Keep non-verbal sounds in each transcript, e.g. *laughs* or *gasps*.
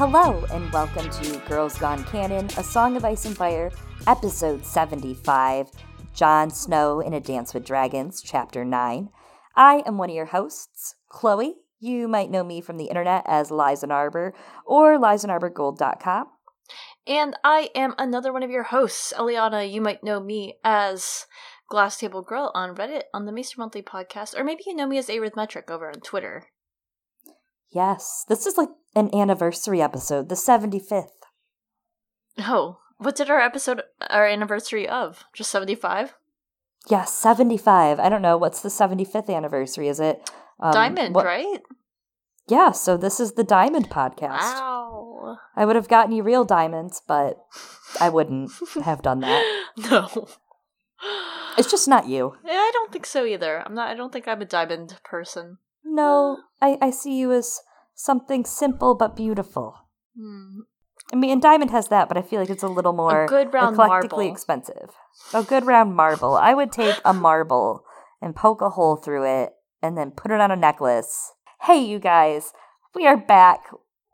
Hello, and welcome to Girls Gone Canon, A Song of Ice and Fire, Episode 75, Jon Snow in A Dance with Dragons, Chapter 9. I am one of your hosts, Chloe. You might know me from the internet as Liza Arbor or LizaNarborGold.com. And I am another one of your hosts, Eliana. You might know me as Glass Table Girl on Reddit on the Maester Monthly podcast, or maybe you know me as Arithmetric over on Twitter. Yes, this is like an anniversary episode, the 75th. Oh, what did our episode, our anniversary of? Just 75? Yeah, 75. I don't know. What's the 75th anniversary? Is it? Um, Diamond, what- right? Yeah, so this is the Diamond podcast. Wow. I would have gotten you real diamonds, but I wouldn't *laughs* have done that. No. It's just not you. Yeah, I don't think so either. I'm not. I don't think I'm a diamond person. No, I, I see you as something simple but beautiful. Hmm. I mean, and diamond has that, but I feel like it's a little more good round eclectically marble. expensive. A good round marble. I would take a marble and poke a hole through it and then put it on a necklace. Hey, you guys, we are back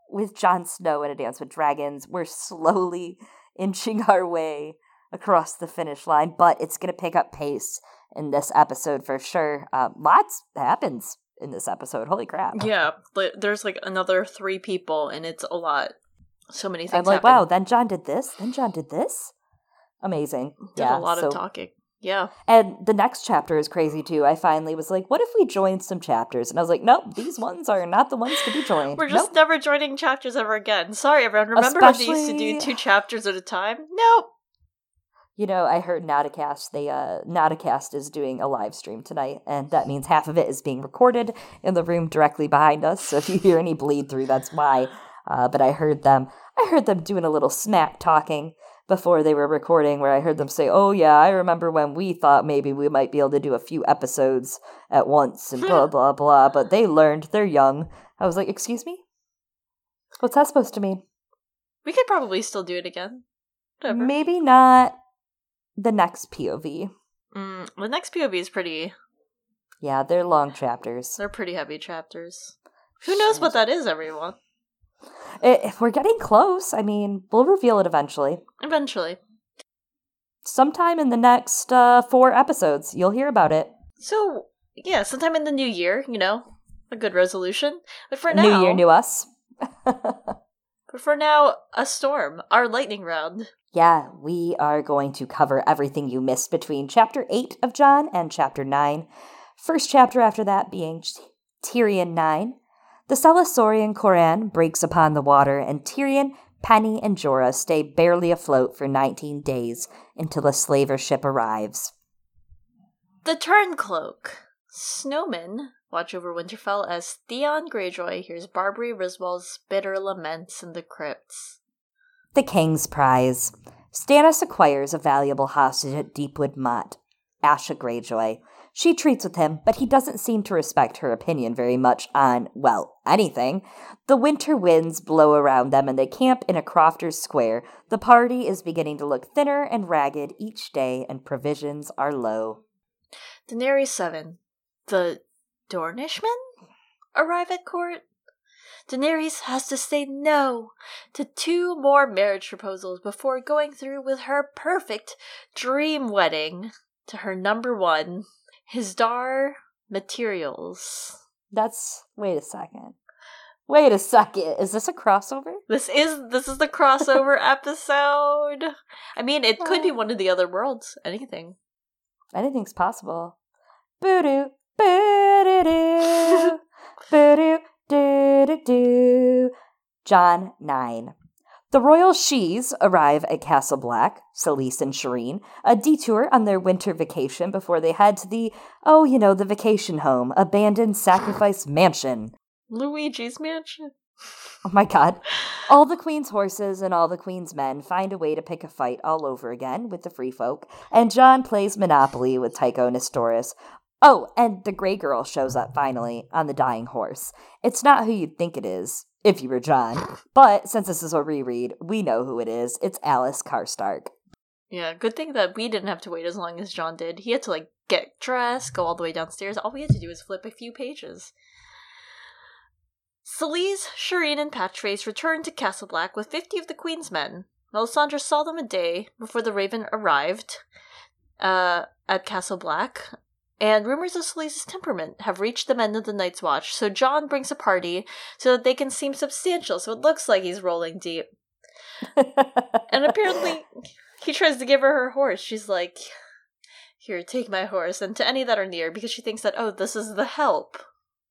with Jon Snow in A Dance with Dragons. We're slowly *laughs* inching our way across the finish line, but it's going to pick up pace in this episode for sure. Uh, lots happens in this episode. Holy crap. Yeah, there's like another three people, and it's a lot. So many things. I'm like, happen. wow, then Jon did this, then Jon did this. Amazing. Did yeah, a lot so- of talking. Yeah. And the next chapter is crazy too. I finally was like, what if we joined some chapters? And I was like, nope, these ones are not the ones to be joined. We're just Nope. never joining chapters ever again. Sorry, everyone. Remember how they used to do two chapters at a time? Nope. You know, I heard Nauticast, they uh Nauticast is doing a live stream tonight, and that means half of it is being recorded in the room directly behind us. So if you hear any bleed through, that's why. Uh, but I heard them I heard them doing a little smack talking before they were recording where I heard them say, Oh yeah, I remember when we thought maybe we might be able to do a few episodes at once and blah blah blah, but they learned they're young. I was like, Excuse me? What's that supposed to mean? We could probably still do it again. Whatever. Maybe not the next POV. Mm, the next POV is pretty. Yeah, they're long chapters. They're pretty heavy chapters. Who knows what that is, everyone? If we're getting close, I mean, we'll reveal it eventually. Eventually. Sometime in the next uh, four episodes, you'll hear about it. So yeah, sometime in the new year, you know, a good resolution. But for now, New year, new us. *laughs* But for now, a storm, our lightning round. Yeah, we are going to cover everything you missed between chapter 8 of Jon and chapter 9. First chapter after that being Tyrion 9. The Selaesori Qhoran breaks upon the water, and Tyrion, Penny, and Jorah stay barely afloat for 19 days until a slaver ship arrives. The Turncloak. Snowman watch over Winterfell as Theon Greyjoy hears Barbrey Ryswell's bitter laments in the crypts. The King's Prize. Stannis acquires a valuable hostage at Deepwood Motte, Asha Greyjoy. She treats with him, but he doesn't seem to respect her opinion very much on, well, anything. The winter winds blow around them and they camp in a Crofters Square. The party is beginning to look thinner and ragged each day, and provisions are low. Daenerys 7. The Dornishmen arrive at court. Daenerys has to say no to two more marriage proposals before going through with her perfect dream wedding to her number one, Hizdahr Materials. That's. Wait a second. Wait a second. Is this a crossover? This is this is the crossover *laughs* episode. I mean, it could be one of the other worlds. Anything. Anything's possible. Boo-doo, *laughs* boo-doo-doo. Jon 9. The royal Shees arrive at Castle Black, Selyse and Shireen, a detour on their winter vacation before they head to the, oh, you know, the vacation home, abandoned sacrifice mansion. Luigi's Mansion. Oh my god. *laughs* All the queen's horses and all the queen's men find a way to pick a fight all over again with the free folk, and Jon plays Monopoly with Tycho Nestoris. Oh, and the Grey Girl shows up finally on the dying horse. It's not who you'd think it is, if you were Jon, *laughs* but since this is a reread, we know who it is. It's Alys Karstark. Yeah, good thing that we didn't have to wait as long as Jon did. He had to like get dressed, go all the way downstairs. All we had to do was flip a few pages. Selyse, Shireen, and Patchface returned to Castle Black with 50 of the Queen's men. Melisandre saw them a day before the Raven arrived uh, at Castle Black, and rumors of Selyse's temperament have reached the men of the Night's Watch, so Jon brings a party so that they can seem substantial, so it looks like he's rolling deep. *laughs* and apparently, he tries to give her her horse. She's like, Here, take my horse, and to any that are near, because she thinks that, oh, this is the help.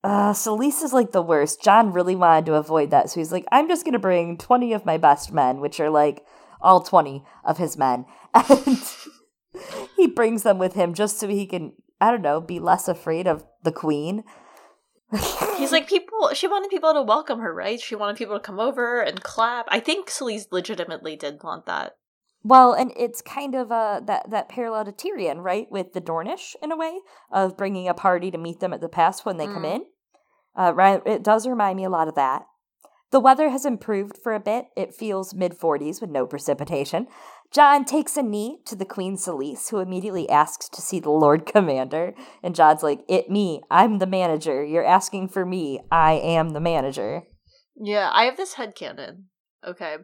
Uh, Selyse is like the worst. Jon really wanted to avoid that, so he's like, I'm just gonna bring 20 of my best men, which are like all 20 of his men. *laughs* And he brings them with him just so he can, I don't know, be less afraid of the queen. He's like people. She wanted people to welcome her, right? She wanted people to come over and clap. I think Selyse legitimately did want that. Well, and it's kind of uh, that that parallel to Tyrion, right, with the Dornish in a way of bringing a party to meet them at the pass when they mm. come in. Uh, right, it does remind me a lot of that. The weather has improved for a bit. It feels mid 40s with no precipitation. Jon takes a knee to the Queen Selyse, who immediately asks to see the Lord Commander. And Jon's like, It me. I'm the manager. You're asking for me. I am the manager. Yeah, I have this head headcanon. Okay.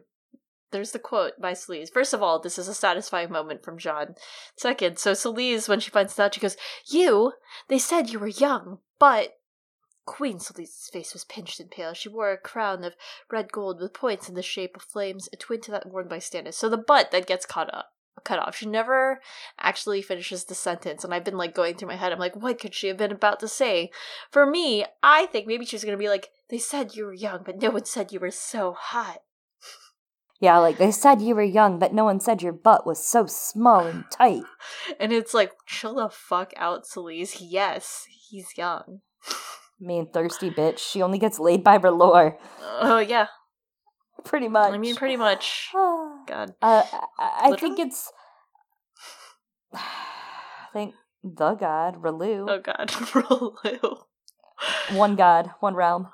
There's the quote by Selyse. First of all, this is a satisfying moment from Jon. Second, so Selyse, when she finds out, she goes, You, they said you were young, but Queen Selyse's face was pinched and pale. She wore a crown of red gold with points in the shape of flames, a twin to that worn by Stannis. So the butt that gets cut up cut off. She never actually finishes the sentence, and I've been like going through my head. I'm like, what could she have been about to say? For me, I think maybe she's gonna be like, they said you were young, but no one said you were so hot. Yeah, like they said you were young, but no one said your butt was so small and tight. *laughs* and it's like, chill the fuck out, Selyse. Yes, he's young. *laughs* mean, thirsty bitch. She only gets laid by R'hllor. Oh, yeah. Pretty much. I mean, pretty much. *sighs* God. Uh, I, I think it's. *sighs* I think the god, R'hllor. Oh, God. *laughs* R'hllor. one god, one realm.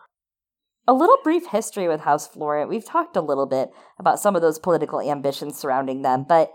A little brief history with House Florent. We've talked a little bit about some of those political ambitions surrounding them, but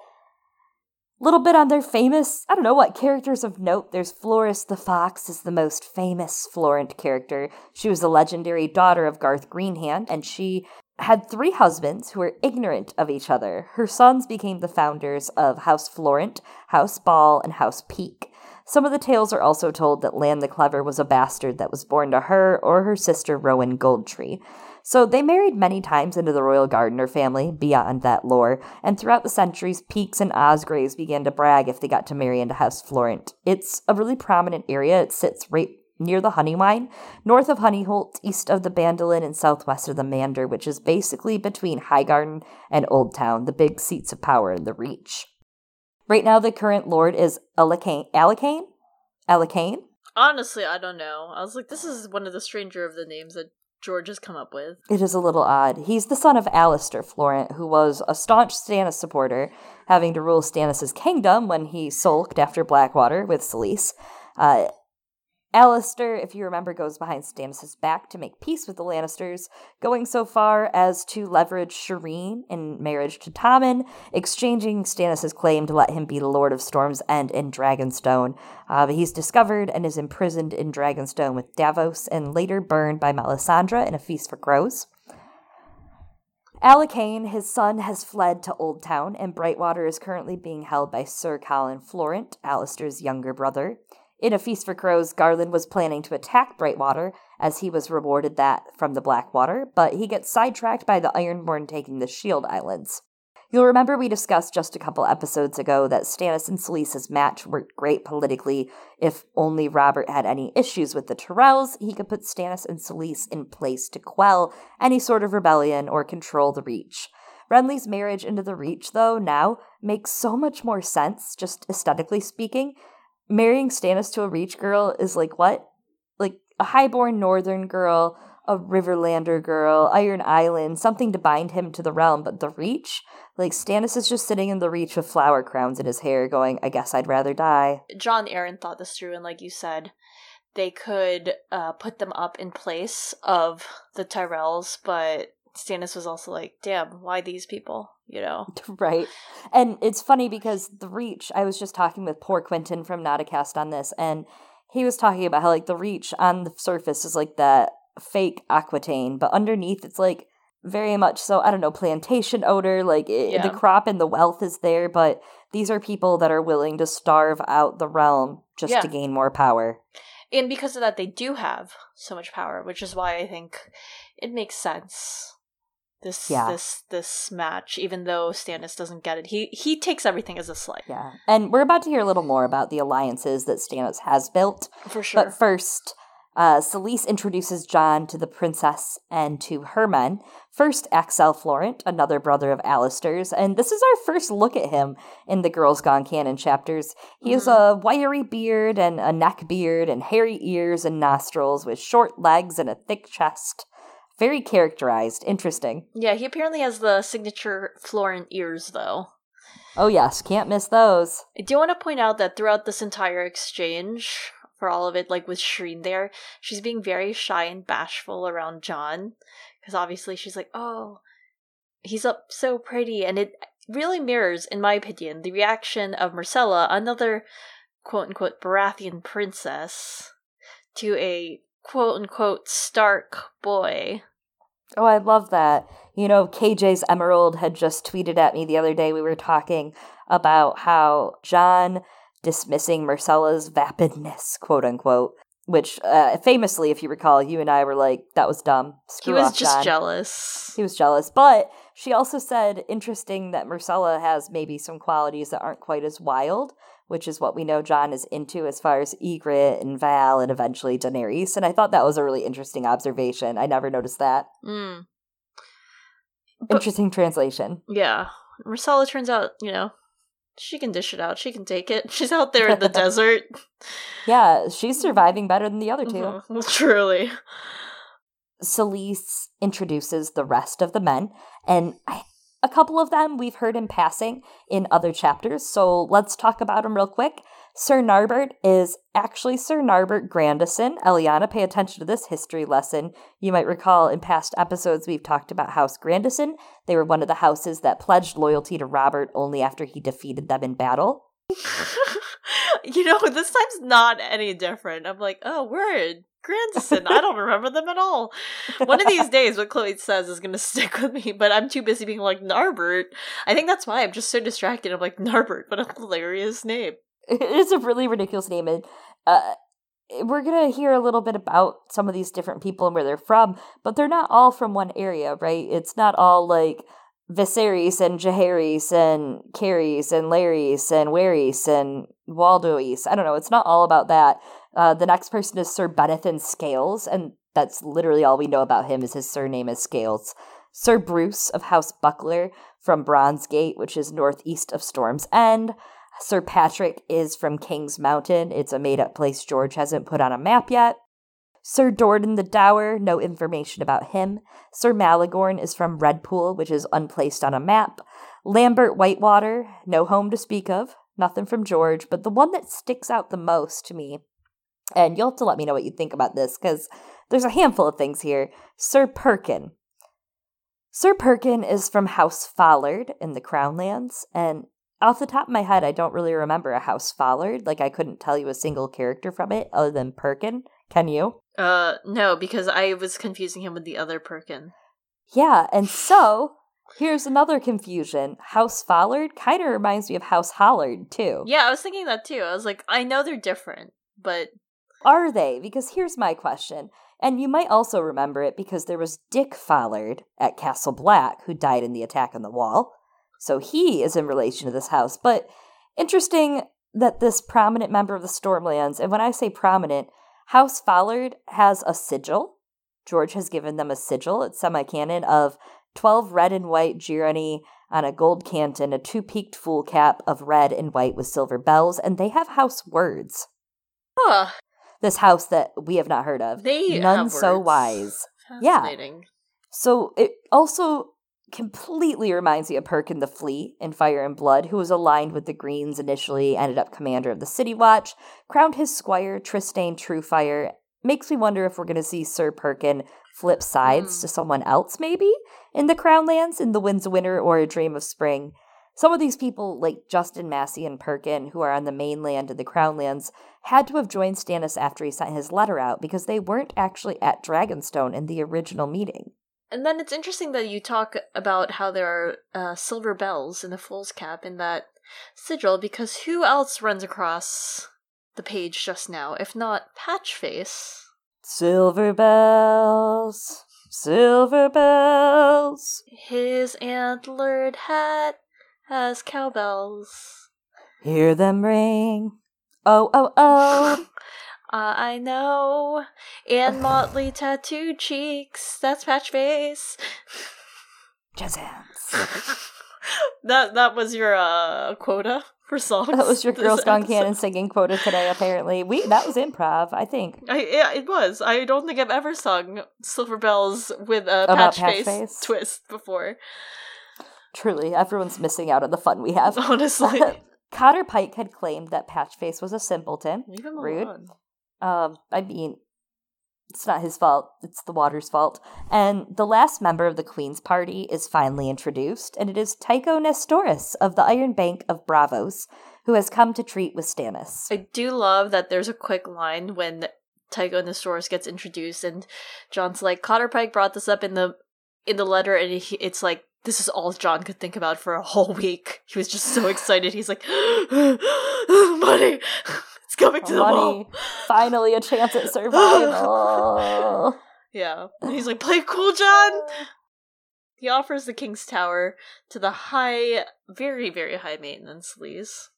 little bit on their famous, I don't know what characters of note. There's Florys the Fox is the most famous Florent character. She was a legendary daughter of Garth Greenhand, and she had three husbands who were ignorant of each other. Her sons became the founders of House Florent, House Ball, and House Peake. Some of the tales are also told that Lann the Clever was a bastard that was born to her or her sister Rowan Goldtree. So they married many times into the royal Gardener family, beyond that lore, and throughout the centuries, Peakes and Osgraves began to brag if they got to marry into House Florent. It's a really prominent area. It sits right near the Honeywine, north of Honeyholt, east of the Bandolin, and southwest of the Mander, which is basically between Highgarden and Old Town, the big seats of power in the Reach. Right now, the current lord is Alekyne. Alekyne? Alekyne? Honestly, I don't know. I was like, this is one of the stranger of the names that George has come up with. It is a little odd. He's the son of Alester Florent, who was a staunch Stannis supporter, having to rule Stannis' kingdom when he sulked after Blackwater with Selyse. Uh, Alester, if you remember, goes behind Stannis' back to make peace with the Lannisters, going so far as to leverage Shireen in marriage to Tommen, exchanging Stannis' claim to let him be the Lord of Storm's End in Dragonstone. Uh, but he's discovered and is imprisoned in Dragonstone with Davos and later burned by Melisandre in a feast for crows. Alekyne, his son, has fled to Old Town, and Brightwater is currently being held by Sir Colin Florent, Alester's younger brother. In A Feast for Crows, Garlan was planning to attack Brightwater, as he was rewarded that from the Blackwater, but he gets sidetracked by the Ironborn taking the Shield Islands. You'll remember we discussed just a couple episodes ago that Stannis and Selyse's match worked great politically. If only Robert had any issues with the Tyrells, he could put Stannis and Selyse in place to quell any sort of rebellion or control the Reach. Renly's marriage into the Reach, though, now makes so much more sense, just aesthetically speaking, marrying Stannis to a Reach girl is like what? Like a highborn northern girl, a Riverlander girl, Iron Island, something to bind him to the realm, but the Reach? Like Stannis is just sitting in the Reach with flower crowns in his hair, going, I guess I'd rather die. Jon Arryn thought this through, and like you said, they could uh, put them up in place of the Tyrells, but Stannis was also like, damn, why these people? You know? *laughs* Right. And it's funny because the Reach, I was just talking with poor Quentin from Nauticast on this, and he was talking about how, like, the Reach on the surface is like that fake Aquitaine, but underneath it's like very much so, I don't know, plantation odor. Like it, Yeah. the crop and the wealth is there, but these are people that are willing to starve out the realm just Yeah. to gain more power. And because of that, they do have so much power, which is why I think it makes sense. This Yeah. this this match, even though Stannis doesn't get it, he he takes everything as a slight. Yeah. And we're about to hear a little more about the alliances that Stannis has built. For sure. But first, uh, Selyse introduces Jon to the princess and to her men. First, Axell Florent, another brother of Alester's, and this is our first look at him in the Girls Gone Canon chapters. He has a wiry beard and a neck beard and hairy ears and nostrils with short legs and a thick chest. Very characterized. Interesting. yeah, he apparently has the signature Florent ears though. Oh, yes, can't miss those. I do want to point out that throughout this entire exchange, for all of it, like with Shireen there, she's being very shy and bashful around Jon. Because obviously she's like, oh, he's up so pretty. And it really mirrors, in my opinion, the reaction of Myrcella, another quote unquote Baratheon princess, to a quote unquote Stark boy. Oh, I love that. You know, KJ's Emerald had just tweeted at me the other day. We were talking about how Jon dismissing Myrcella's vapidness, quote unquote, which uh, famously, if you recall, you and I were like, that was dumb. He was off, just Jon. jealous. He was jealous. But she also said, interesting that Myrcella has maybe some qualities that aren't quite as wild, which is what we know Jon is into as far as Ygritte and Val and eventually Daenerys. And I thought that was a really interesting observation. I never noticed that. Mm. But- Interesting translation. Yeah. Myrcella turns out, you know, she can dish it out. She can take it. *laughs* She's out there in the *laughs* desert. Yeah, she's surviving better than the other 2 Mhm. *laughs* Truly. Selyse introduces the rest of the men, and I, a couple of them we've heard in passing in other chapters, so let's talk about them real quick. Sir Narbert is actually Sir Narbert Grandison. Eliana, pay attention to this history lesson. You might recall in past episodes we've talked about House Grandison. They were one of the houses that pledged loyalty to Robert only after he defeated them in battle. *laughs* you know, this time's not any different. I'm like, oh, word. Grandison. I don't remember them at all. One of these days, what Chloe says is going *laughs* to stick with me, but I'm too busy being like, Narbert. I think that's why I'm just so distracted. I'm like, Narbert, what a hilarious name. it is a really ridiculous name and uh, we're gonna hear a little bit about some of these different people and where they're from but they're not all from one area right it's not all like Viserys and Jaehaerys and Carys and Larrys and Warys and Waldois. I don't know. It's not all about that. Uh, the next person is Sir Benethon Scales, and that's literally all we know about him is his surname is Scales. Sir Bruce of House Buckler from Bronzegate, which is northeast of Storm's End. Sir Patrick is from King's Mountain. It's a made up place George hasn't put on a map yet. Sir Dorden the Dour, no information about him. Sir Malegorn is from Redpool, which is unplaced on a map. Lambert Whitewater, no home to speak of. Nothing from George, but the one that sticks out the most to me, and you'll have to let me know what you think about this, because there's a handful of things here. Sir Perkin. Sir Perkin is from House Follard in the Crownlands, and off the top of my head, I don't really remember a House Follard. Like, I couldn't tell you a single character from it other than Perkin. Can you? Uh, no, because I was confusing him with the other Perkin. Yeah, and so here's another confusion. House Follard kind of reminds me of House Hollard, too. Yeah, I was thinking that too. I was like, I know they're different, but Are they? Because here's my question. And you might also remember it because there was Dick Follard at Castle Black who died in the attack on the wall. So he is in relation to this house. But interesting that this prominent member of the Stormlands, and when I say prominent, House Follard has a sigil. George has given them a sigil. It's semi canon of 12 red and white gyronny on a gold canton, a two peaked fool cap of red and white with silver bells, and they have house words. huh, This house that we have not heard of. they None so wise. Yeah. So it also completely reminds me of Perkin the Flea in Fire and Blood, who was aligned with the Greens initially, ended up commander of the City Watch, crowned his squire Tristane Truefire. Makes me wonder if we're going to see Sir Perkin flip sides Hmm. to someone else, maybe, in the Crownlands, in The Winds of Winter or A Dream of Spring. Some of these people, like Justin Massey and Perkin, who are on the mainland and the Crownlands, had to have joined Stannis after he sent his letter out because they weren't actually at Dragonstone in the original meeting. And then it's interesting that you talk about how there are uh, silver bells in the fool's cap in that sigil because who else runs across the page just now if not Patchface? Silver bells, silver bells. His antlered hat has cowbells. Hear them ring. Oh, oh, oh. Uh, *laughs* I know. And motley tattooed cheeks. That's Patchface. Jazz hands. *laughs* that that was your uh, quota for songs. That was your Girls Gone episode. Canon singing quota today, apparently. We That was improv, I think. I, yeah, it was. I don't think I've ever sung Silver Bells with a About Patchface Patchface? twist before. Truly, everyone's missing out on the fun we have. *laughs* Honestly, *laughs* Cotter Pike had claimed that Patchface was a simpleton. leave him Rude. alone. Um, I mean, it's not his fault. It's the water's fault. And the last member of the Queen's Party is finally introduced, and it is Tycho Nestoris of the Iron Bank of Braavos, who has come to treat with Stannis. I do love that there's a quick line when Tycho Nestoris gets introduced, and Jon's like, Cotter Pike brought this up in the in the letter, and he, it's like this is all Jon could think about for a whole week. He was just so *laughs* excited. He's like, *gasps* money, *laughs* it's coming to the wall. Money. Finally, a chance at survival. *laughs* Yeah, and he's like, play cool, Jon. *sighs* He offers the King's Tower to the high, very, very high maintenance Lees.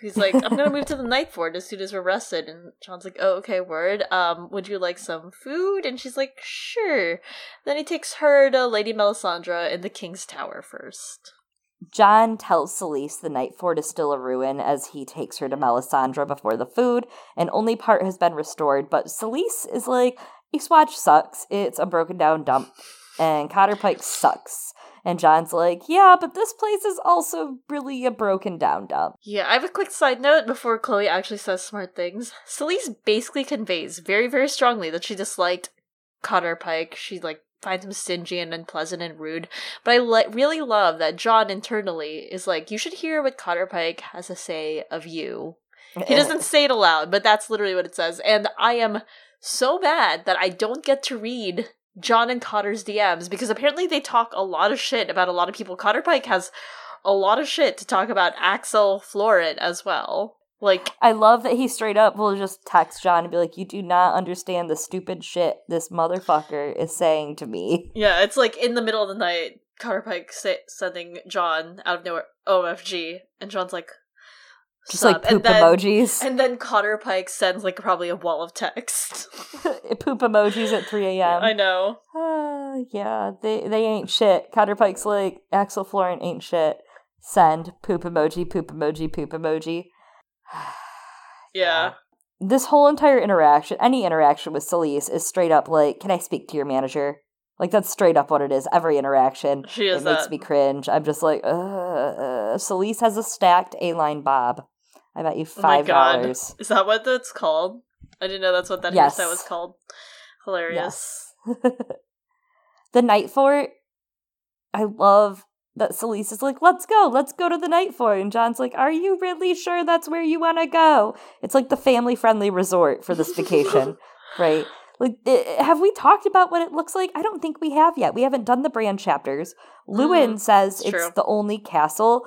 He's like, I'm gonna move to the Night Fort as soon as we're rested. And Jon's like, Oh, okay, word. Um, would you like some food? And she's like, Sure. Then he takes her to Lady Melisandre in the King's Tower first. Jon tells Selyse the Night Fort is still a ruin as he takes her to Melisandre before the food, and only part has been restored. But Selyse is like, Eastwatch sucks. It's a broken down dump. And Cotter Pike sucks. And Jon's like, yeah, but this place is also really a broken down dump. Yeah, I have a quick side note before Chloe actually says smart things. Selyse basically conveys very, very strongly that she disliked Cotter Pike. She like finds him stingy and unpleasant and rude. But I le- really love that Jon internally is like, you should hear what Cotter Pike has to say of you. He doesn't say it aloud, but that's literally what it says. And I am so bad that I don't get to read Jon and Cotter's DMs because apparently they talk a lot of shit about a lot of people. Cotter Pike has a lot of shit to talk about Axell Florent as well. Like, I love that he straight up will just text Jon and be like, You do not understand the stupid shit this motherfucker is saying to me. yeah, it's like in the middle of the night, Cotter Pike sa- sending Jon out of nowhere, OFG, and Jon's like, Just "Sup?" like poop and then, emojis. And then Cotter Pike sends like probably a wall of text. *laughs* poop emojis at 3 a.m. I know. Uh, yeah, they they ain't shit. Cotter Pike's like Axell Florent ain't shit. Send poop emoji, poop emoji, poop emoji. *sighs* Yeah. This whole entire interaction, any interaction with Selyse, is straight up like, "Can I speak to your manager?" Like that's straight up what it is. Every interaction, She is it makes me cringe. I'm just like, uh, uh, Selyse has a stacked A line bob. I bet you Oh five dollars. Is that what that's called? I didn't know that's what that Yes. was called. Hilarious. Yes. *laughs* the Night Fort, I love that Selyse is like, let's go, let's go to the Night Fort. And Jon's like, are you really sure that's where you want to go? It's like the family friendly resort for this vacation, *laughs* right? Like, eh, have we talked about what it looks like? I don't think we have yet. We haven't done the brand chapters. Luwin says it's it's true. the only castle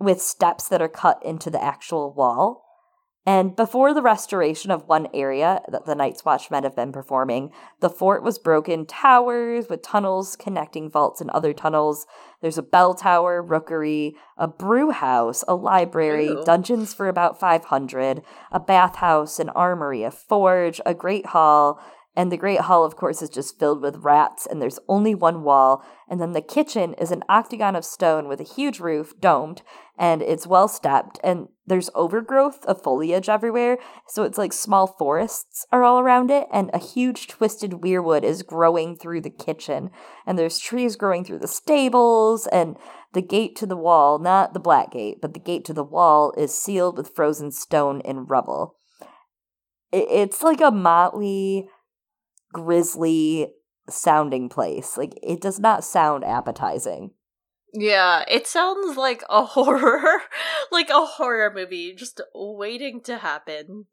with steps that are cut into the actual wall. And before the restoration of one area that the Night's Watchmen have been performing, the fort was broken towers with tunnels connecting vaults and other tunnels. There's a bell tower, rookery, a brew house, a library, Ooh. dungeons for about 500, a bathhouse, an armory, a forge, a great hall. And the great hall, of course, is just filled with rats, and there's only one wall. And then the kitchen is an octagon of stone with a huge roof, domed, and it's well stepped. And there's overgrowth of foliage everywhere, so it's like small forests are all around it. And a huge twisted weirwood is growing through the kitchen. And there's trees growing through the stables, and the gate to the wall, not the black gate, but the gate to the wall, is sealed with frozen stone and rubble. It's like a motley grisly sounding place. Like it does not sound appetizing. Yeah, it sounds like a *laughs* horror, like a horror movie just waiting to happen.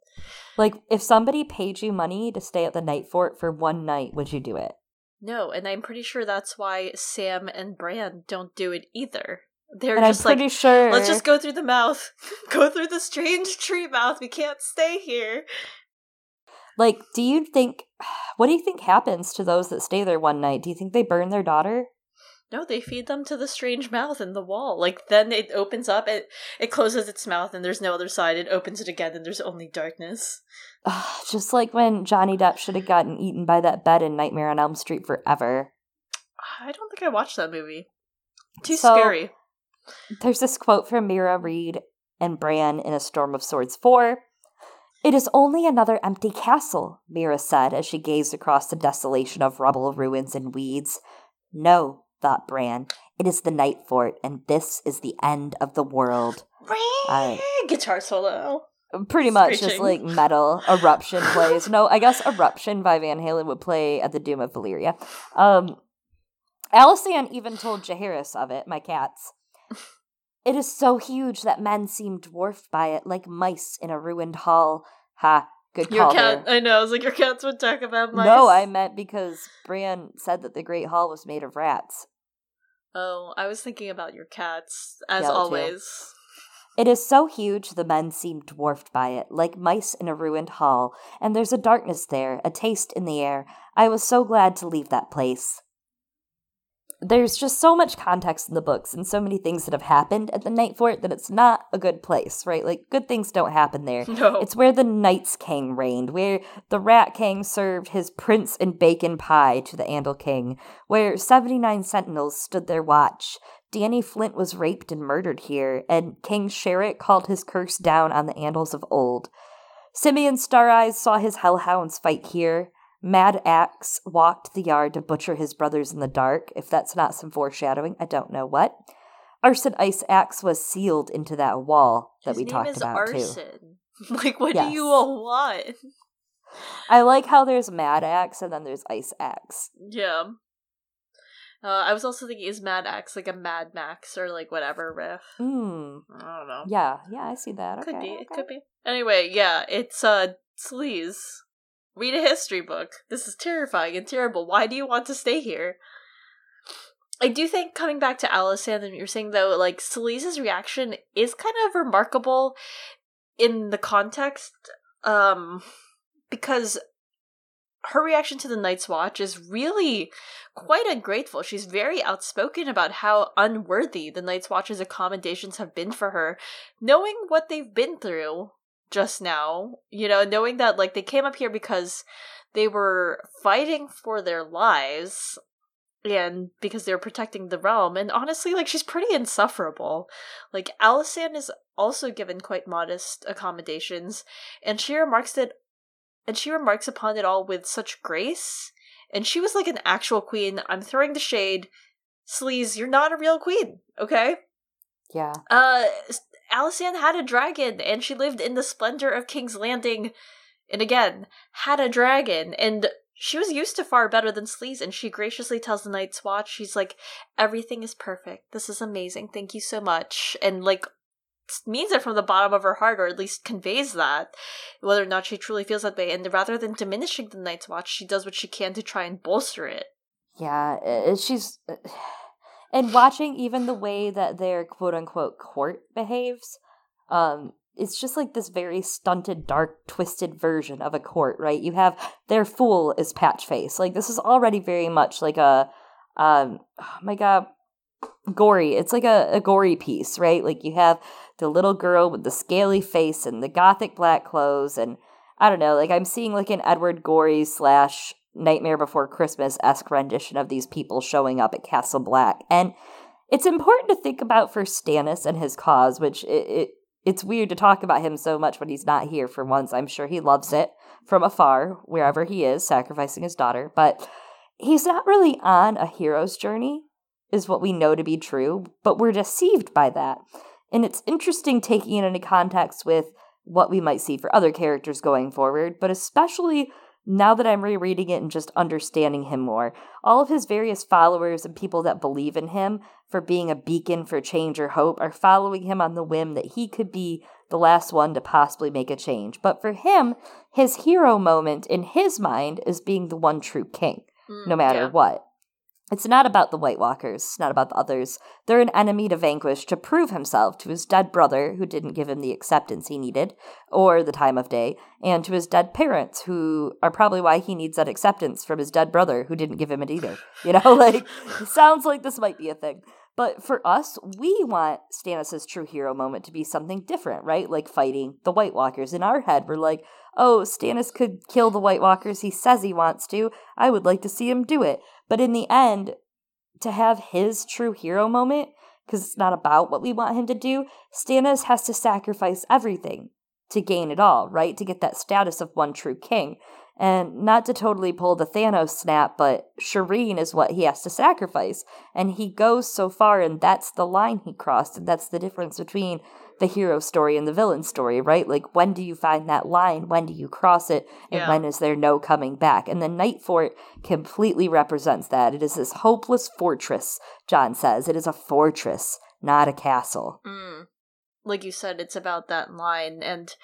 Like, if somebody paid you money to stay at the night fort for one night, would you do it? No, and I'm pretty sure that's why Sam and Bran don't do it either. They're and just I'm pretty like, sure. let's just go through the mouth, *laughs* go through the strange tree mouth. We can't stay here. Like, do you think? *sighs* What do you think happens to those that stay there one night? Do you think they burn their daughter? No, they feed them to the strange *laughs* mouth in the wall. Like then it opens up, it it closes its mouth, and there's no other side. It opens it again, and there's only darkness. Ugh, just like when Johnny Depp should have gotten eaten by that bed in Nightmare on Elm Street forever. I don't think I watched that movie. Too So- scary. There's this quote from Meera Reed and Bran in A Storm of Swords 4. It is only another empty castle, Mira said as she gazed across the desolation of rubble, ruins, and weeds. No, thought Bran, it is the night fort, and this is the end of the world. I- Guitar solo. Pretty much just like metal eruption *laughs* plays. No, I guess eruption by Van Halen would play at the Doom of Valyria. Um even told Jaharis of it, my cats. It is so huge that men seem dwarfed by it, like mice in a ruined hall. Ha, good Your cat. there. I know. I was like, your cats would talk about mice. No, I meant because Bran said that the Great Hall was made of rats. Oh, I was thinking about your cats as Yeah, too. always. It is so huge the men seem dwarfed by it, like mice in a ruined hall, and there's a darkness there, a taste in the air. I was so glad to leave that place. There's just so much context in the books and so many things that have happened at the Night Fort that it's not a good place, right? Like, good things don't happen there. *laughs* No. It's where the Night's King reigned, where the Rat King served his prince and bacon pie to the Andal King, where 79 sentinels stood their watch. Danny Flint was raped and murdered here, and King Sherritt called his curse down on the Andals of old. Simeon Star Eyes saw his hellhounds fight here. Mad Axe walked the yard to butcher his brothers in the dark. If that's not some foreshadowing, I don't know what. Arson Ice Axe was sealed into that wall that His we name talked is about too. Arson. *laughs* Like, what Yes. do you all want? *laughs* I like how there's Mad Axe and then there's Ice Axe. Yeah. Uh, I was also thinking, is Mad Axe like a Mad Max or like whatever riff? Hmm. I don't know. Yeah, yeah, I see that. could Okay, be. It could be. Anyway, yeah, it's uh Sleaze. Read a history book. This is terrifying and terrible. Why do you want to stay here? I do think coming back to Alice and you're saying though, like Sleaze's reaction is kind of remarkable in the context, um, because her reaction to the Night's Watch is really quite ungrateful. She's very outspoken about how unworthy the Night's Watch's accommodations have been for her, knowing what they've been through just now, you know, knowing that like they came up here because they were fighting for their lives and because they were protecting the realm. And honestly like she's pretty insufferable. Like Alysanne is also given quite modest accommodations and she remarks it and she remarks upon it all with such grace. And she was like an actual queen. I'm throwing the shade. Sleaze you're not a real queen okay? Yeah. uh, Alysanne had a dragon, and she lived in the splendor of King's Landing, and again had a dragon, and she was used to far better than Sleaze. And she graciously tells the Night's Watch, she's like, "Everything is perfect. This is amazing. Thank you so much." And like means it from the bottom of her heart, or at least conveys that, whether or not she truly feels that way. And rather than diminishing the Night's Watch, she does what she can to try and bolster it. Yeah, uh, she's. And watching even the way that their quote unquote court behaves, um, it's just like this very stunted, dark, twisted version of a court, right? You have their fool is Patchface. Like, this is already very much like a. Um, oh my god. Gory. It's like a, a gory piece, right? Like, you have the little girl with the scaly face and the gothic black clothes, and I don't know, like, I'm seeing like an Edward Gorey slash Nightmare Before Christmas esque rendition of these people showing up at Castle Black. And it's important to think about for Stannis and his cause, which it, it it's weird to talk about him so much when he's not here for once. I'm sure he loves it from afar, wherever he is, sacrificing his daughter. But he's not really on a hero's journey, is what we know to be true, but we're deceived by that. And it's interesting taking it into context with what we might see for other characters going forward, but especially now that I'm rereading it and just understanding him more, all of his various followers and people that believe in him for being a beacon for change or hope are following him on the whim that he could be the last one to possibly make a change. But for him, his hero moment in his mind is being the one true king, Mm, no matter yeah. what. It's not about the White Walkers, it's not about the others. They're an enemy to vanquish to prove himself to his dead brother, who didn't give him the acceptance he needed, or the time of day, and to his dead parents, who are probably why he needs that acceptance from his dead brother, who didn't give him it either. You know, *laughs* like, sounds like this might be a thing. But for us, we want Stannis' true hero moment to be something different, right? Like fighting the White Walkers. In our head, we're like, oh, Stannis could kill the White Walkers. He says he wants to. I would like to see him do it. But in the end, to have his true hero moment, because it's not about what we want him to do, Stannis has to sacrifice everything to gain it all, right? To get that status of one true king. And not to totally pull the Thanos snap, but Shireen is what he has to sacrifice. And he goes so far, and that's the line he crossed. And that's the difference between the hero story and the villain story, right? Like, when do you find that line? When do you cross it? And Yeah. when is there no coming back? And the Night Fort completely represents that. It is this hopeless fortress, Jon says. It is a fortress, not a castle. Mm. Like you said, it's about that line, and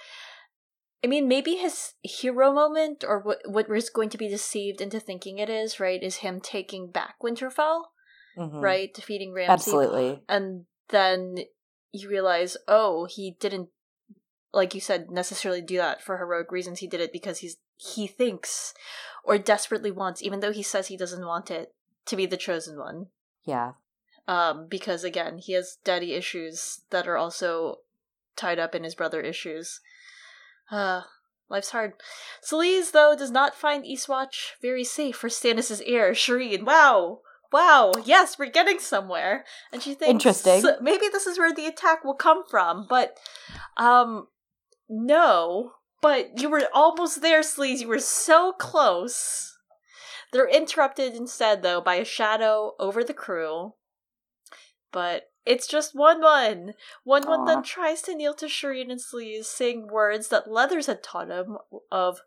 I mean, maybe his hero moment, or what what we're going to be deceived into thinking it is, right, is him taking back Winterfell, Mhm. right, defeating Ramsay, Absolutely. and then you realize, oh, he didn't, like you said, necessarily do that for heroic reasons. He did it because he's he thinks or desperately wants, even though he says he doesn't want it, to be the chosen one Yeah. um, because again, he has daddy issues that are also tied up in his brother issues. Uh, life's hard. Selyse, though, does not find Eastwatch very safe for Stannis' heir, Shireen. Wow! Wow, yes, we're getting somewhere. And she thinks Interesting. maybe this is where the attack will come from, but um no. But you were almost there, Sleaze. You were so close. They're interrupted instead, though, by a shadow over the crew. But it's just Wun Wun. Wun Wun then tries to kneel to Shireen and Sleaze, saying words that Leathers had taught him of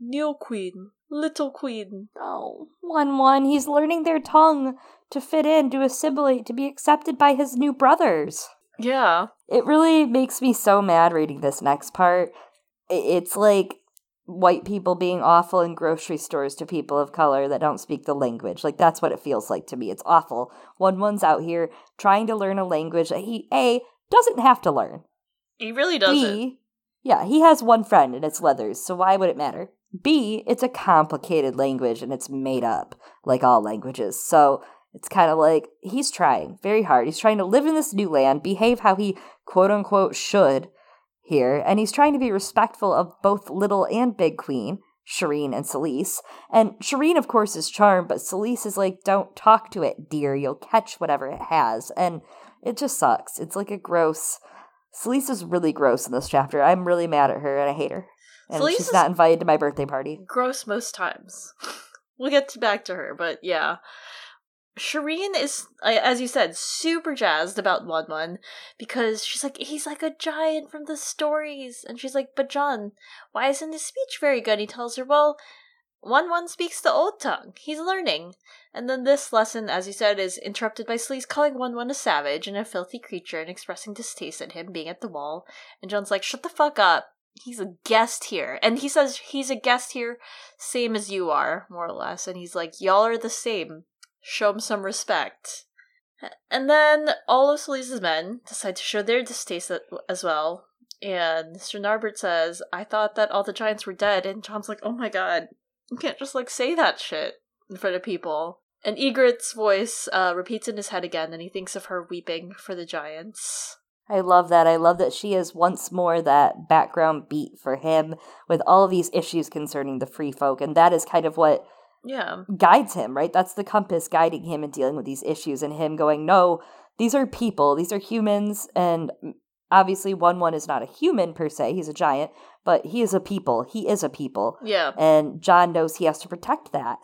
Kneel Queen, Little Queen. Oh, Wun Wun. He's learning their tongue to fit in, to assimilate, to be accepted by his new brothers. Yeah. It really makes me so mad reading this next part. It's like white people being awful in grocery stores to people of color that don't speak the language. Like that's what it feels like to me. It's awful. Wun Wun's out here trying to learn a language that he A doesn't have to learn. He really does it. B, yeah, he has one friend and it's leathers, so why would it matter? B, it's a complicated language and it's made up, like all languages. So it's kind of like he's trying very hard. He's trying to live in this new land, behave how he quote unquote should here, and he's trying to be respectful of both Little and Big Queen, Shireen and Selyse. And Shireen, of course, is charmed, but Selyse is like, don't talk to it, dear. You'll catch whatever it has. And it just sucks. It's like a gross. Selyse is really gross in this chapter. I'm really mad at her and I hate her. And Selyse she's is- not invited to my birthday party. gross most times. *laughs* we'll get to back to her, but yeah. Shireen is, uh, as you said, super jazzed about One because she's like, he's like a giant from the stories. And she's like, but Jon, why isn't his speech very good? He tells her, well, Wun Wun speaks the old tongue. He's learning. And then this lesson, as you said, is interrupted by Sleaze calling Wun Wun a savage and a filthy creature and expressing distaste at him being at the wall. And Jon's like, shut the fuck up. He's a guest here. And he says he's a guest here same as you are, more or less. And he's like, y'all are the same. Show him some respect. And then all of Salisa's men decide to show their distaste as well. And Mr. Narbert says, I thought that all the giants were dead. And Jon's like, oh my god, you can't just like say that shit in front of people. And Ygritte's voice uh, repeats in his head again, and he thinks of her weeping for the giants. I love that. I love that she is once more that background beat for him with all of these issues concerning the free folk. And that is kind of what Yeah. guides him, right? That's the compass guiding him and dealing with these issues and him going, no, these are people, these are humans. And obviously, 1 1 is not a human per se, he's a giant, but he is a people. He is a people. Yeah. And Jon knows he has to protect that.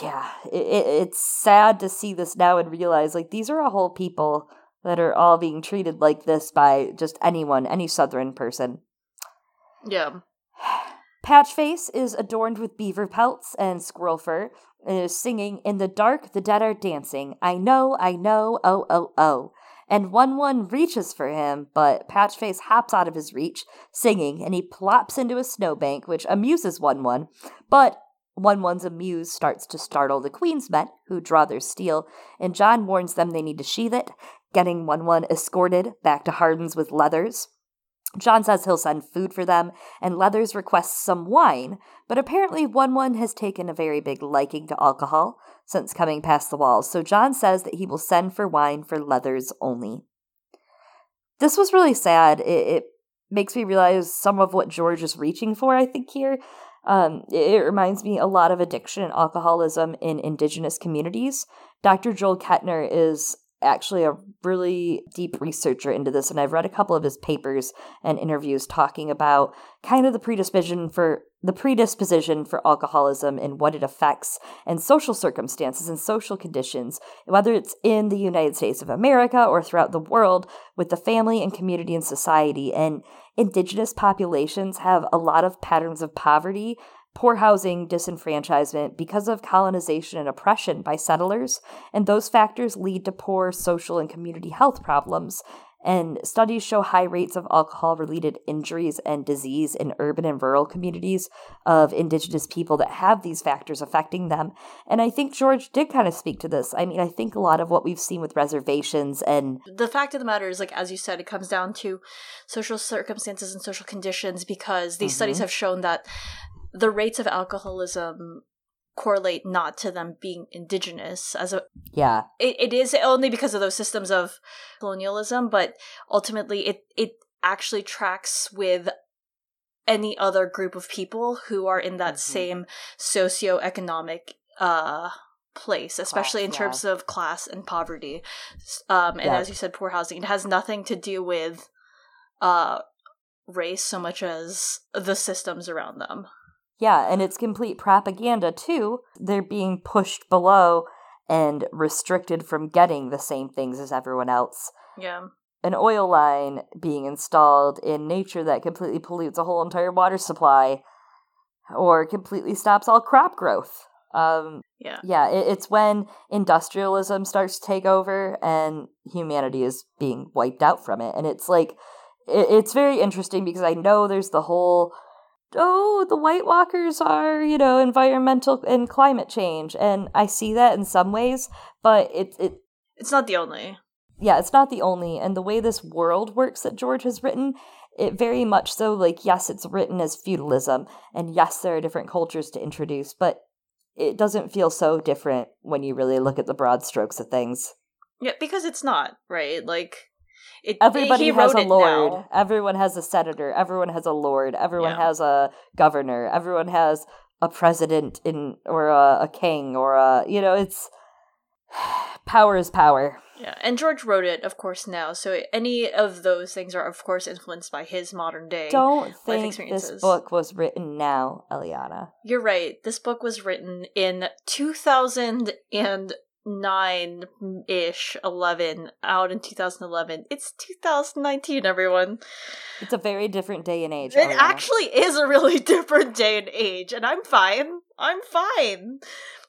Yeah, it, it, it's sad to see this now and realize like these are a whole people that are all being treated like this by just anyone, any Southern person. Yeah. *sighs* *sighs* *sighs* Patchface is adorned with beaver pelts and squirrel fur and is singing, In the dark, the dead are dancing. I know, I know, oh, oh, oh. And Wun Wun reaches for him, but Patchface hops out of his reach, singing, and he plops into a snowbank, which amuses Wun Wun. But Wun Wun's amuse starts to startle the Queen's men, who draw their steel, and Jon warns them they need to sheathe it, getting Wun Wun escorted back to Hardin's with Leathers. Jon says he'll send food for them, and Leathers requests some wine, but apparently Wun Wun has taken a very big liking to alcohol since coming past the walls, so Jon says that he will send for wine for Leathers only. This was really sad. It, it makes me realize some of what George is reaching for, I think, here. Um, it, it reminds me a lot of addiction and alcoholism in indigenous communities. Dr. Joel Kettner is actually a really deep researcher into this, and I've read a couple of his papers and interviews talking about kind of the predisposition for the predisposition for alcoholism and what it affects and social circumstances and social conditions, whether it's in the United States of America or throughout the world, with the family and community and society. And indigenous populations have a lot of patterns of poverty poor housing, disenfranchisement because of colonization and oppression by settlers, and those factors lead to poor social and community health problems. And studies show high rates of alcohol related injuries and disease in urban and rural communities of Indigenous people that have these factors affecting them. And I think George did kind of speak to this. I mean, I think a lot of what we've seen with reservations and. The fact of the matter is, like, as you said, it comes down to social circumstances and social conditions because these mm-hmm. studies have shown that the rates of alcoholism correlate not to them being indigenous as a yeah. it, it is only because of those systems of colonialism but ultimately it it actually tracks with any other group of people who are in that mm-hmm. same socioeconomic uh place especially class, in terms of class and poverty. Um and yeah. as you said poor housing. It has nothing to do with uh race so much as the systems around them yeah, and it's complete propaganda too. They're being pushed below and restricted from getting the same things as everyone else. Yeah. An oil line being installed in nature that completely pollutes a whole entire water supply or completely stops all crop growth. Um, yeah. Yeah, it, it's when industrialism starts to take over and humanity is being wiped out from it. And it's like, it, it's very interesting because I know there's the whole oh, the White Walkers are, you know, environmental and climate change. And I see that in some ways, but it, it it's not the only. Yeah, it's not the only. And the way this world works that George has written, it very much so, like, yes, it's written as feudalism, and yes, there are different cultures to introduce, but it doesn't feel so different when you really look at the broad strokes of things. Yeah, because it's not, right? Like, it, Everybody has a lord. Now. Everyone has a senator. Everyone has a lord. Everyone yeah. has a governor. Everyone has a president in or a, a king or a you know it's *sighs* power is power. Yeah, and George wrote it, of course, now. So any of those things are, of course, influenced by his modern day. Don't think this book was written now, Eliana. You're right. This book was written in 2000 and nine ish, 11, out in 2011. It's 2019, everyone. It's a very different day and age. It Ariana. actually is a really *laughs* different day and age, and I'm fine. I'm fine.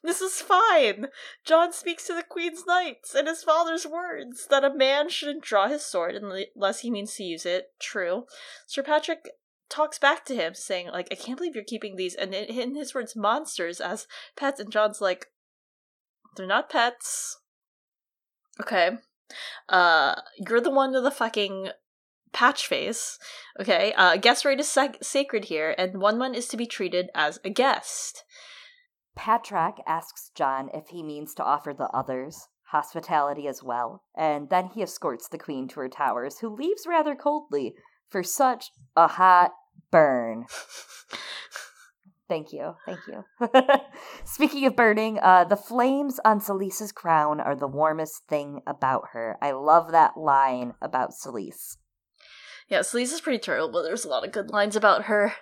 This is fine. Jon speaks to the Queen's Knights in his father's words that a man shouldn't draw his sword unless he means to use it. True. Sir Patrek talks back to him saying like i can't believe you're keeping these and in his words monsters as pets and jon's like they're not pets. Okay. Uh, you're the one with the fucking Patchface. Okay. Uh, guest right is sac- sacred here, and Wun Wun is to be treated as a guest. Patrek asks Jon if he means to offer the others hospitality as well, and then he escorts the queen to her towers, who leaves rather coldly for such a hot burn. *laughs* Thank you. Thank you. *laughs* Speaking of burning, uh, the flames on Selyse's crown are the warmest thing about her. I love that line about Selyse. Yeah, Selyse is pretty terrible, there's a lot of good lines about her.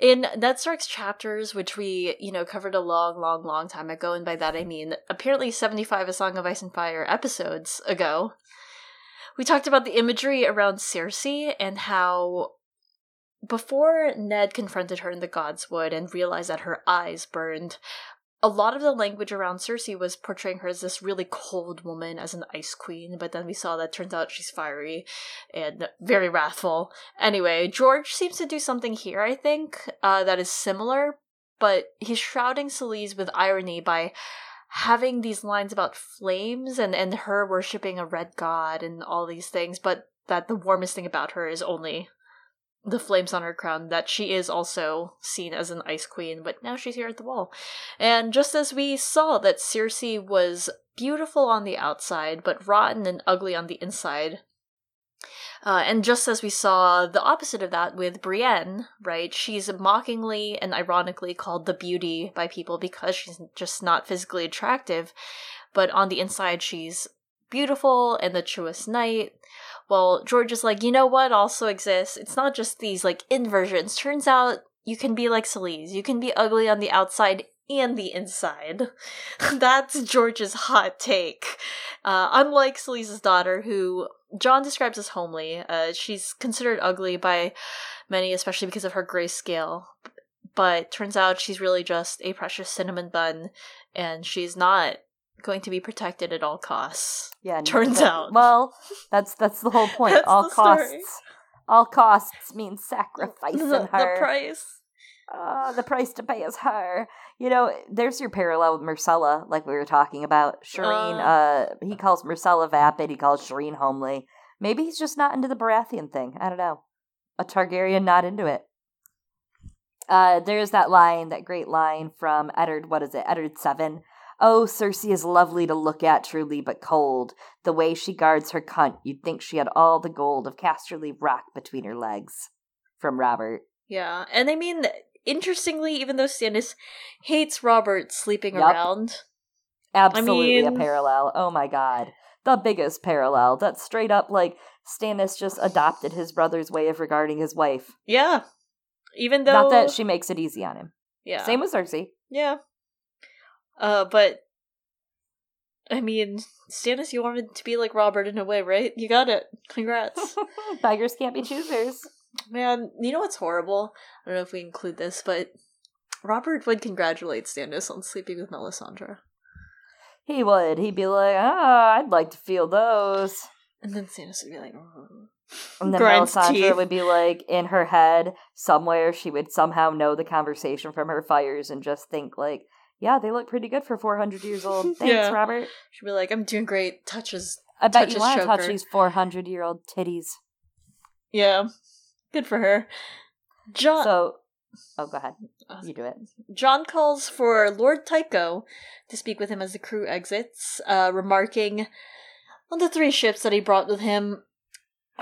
In Ned Stark's chapters, which we, you know, covered a long, long, long time ago, and by that I mean apparently 75 A Song of Ice and Fire episodes ago, we talked about the imagery around Cersei and how before Ned confronted her in the Godswood and realized that her eyes burned, a lot of the language around Cersei was portraying her as this really cold woman, as an ice queen, but then we saw that turns out she's fiery and very wrathful. Anyway, George seems to do something here, I think, uh, that is similar, but he's shrouding Selyse with irony by having these lines about flames and, and her worshipping a red god and all these things, but that the warmest thing about her is only the flames on her crown that she is also seen as an ice queen, but now she's here at the wall. And just as we saw that Cersei was beautiful on the outside, but rotten and ugly on the inside. Uh, and just as we saw the opposite of that with Brienne, right? She's mockingly and ironically called the beauty by people because she's just not physically attractive, but on the inside she's beautiful and the truest knight. Well, George is like, you know what also exists? It's not just these like inversions. Turns out you can be like Selyse. You can be ugly on the outside and the inside. *laughs* That's George's hot take. Uh, unlike Selyse's daughter, who John describes as homely, uh, she's considered ugly by many, especially because of her grayscale. But turns out she's really just a precious cinnamon bun, and she's not going to be protected at all costs. Yeah, turns that, out. Well, that's that's the whole point. *laughs* All the story. costs. All costs means sacrifice the, her. the *laughs* price. Uh, the price to pay is her. You know, there's your parallel with Myrcella, like we were talking about. Shireen, Uh. uh, he calls Myrcella vapid, he calls Shireen homely. Maybe he's just not into the Baratheon thing. I don't know. A Targaryen not into it. Uh, there's that line, that great line from Eddard, what is it, Eddard 7. Oh, Cersei is lovely to look at, truly, but cold. The way she guards her cunt, you'd think she had all the gold of Casterly Rock between her legs. From Robert. Yeah, and I mean, interestingly, even though Stannis hates Robert sleeping Yup. around, Absolutely mean- a parallel. Oh my god. The biggest parallel. That's straight up like Stannis just adopted his brother's way of regarding his wife. yeah, even though Not that she makes it easy on him. yeah, Same with Cersei. yeah, uh, but I mean, Stannis, you wanted to be like Robert in a way, right? You got it. Congrats. *laughs* Beggars can't be choosers. Man, you know what's horrible? I don't know if we include this, but Robert would congratulate Stannis on sleeping with Melisandre. He would. He'd be like, ah, I'd like to feel those. And then Stannis would be like, "Oh." And then Melisandre teeth. would be like, in her head, somewhere, she would somehow know the conversation from her fires and just think, like, yeah, they look pretty good for 400 years *laughs* old. Thanks, Yeah. Robert. she'd be like, I'm doing great. Touches. I bet Touch you want to touch these 400 year old titties. Yeah. Good for her. Jon So, oh, go ahead. Uh, You do it. Jon calls for Lord Tycho to speak with him as the crew exits, uh, remarking on the three ships that he brought with him.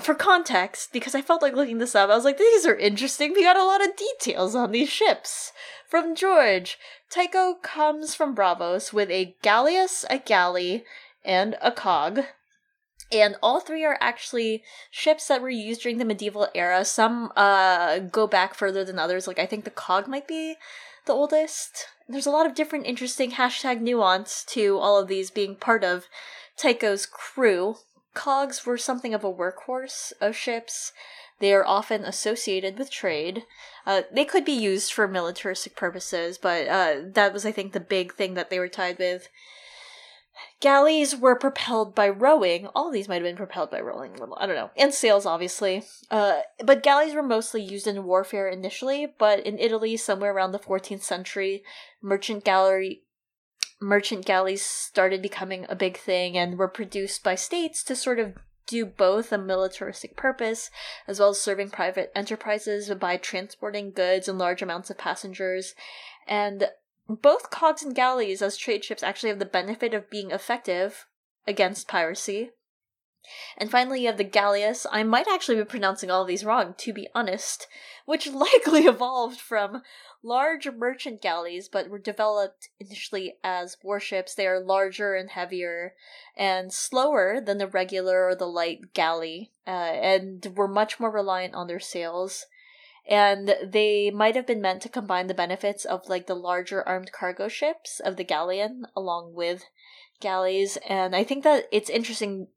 For context, because I felt like looking this up, I was like, these are interesting. We got a lot of details on these ships. From George, Tycho comes from Braavos with a galleass, a galley, and a cog. And all three are actually ships that were used during the medieval era. Some uh, go back further than others. Like, I think the cog might be the oldest. There's a lot of different interesting hashtag nuance to all of these being part of Tycho's crew. Cogs were something of a workhorse of ships. They are often associated with trade. Uh, they could be used for militaristic purposes, but uh, that was, I think, the big thing that they were tied with. Galleys were propelled by rowing. All these might have been propelled by rowing. I don't know. And sails, obviously. Uh, but galleys were mostly used in warfare initially, but in Italy, somewhere around the 14th century, merchant gallery merchant galleys started becoming a big thing and were produced by states to sort of do both a militaristic purpose as well as serving private enterprises by transporting goods and large amounts of passengers. And both cogs and galleys as trade ships actually have the benefit of being effective against piracy. And finally, you have the galleass. I might actually be pronouncing all these wrong, to be honest, which *laughs* likely evolved from large merchant galleys, but were developed initially as warships. They are larger and heavier and slower than the regular or the light galley, uh, and were much more reliant on their sails. And they might have been meant to combine the benefits of like the larger armed cargo ships of the galleon along with galleys. And I think that it's interesting.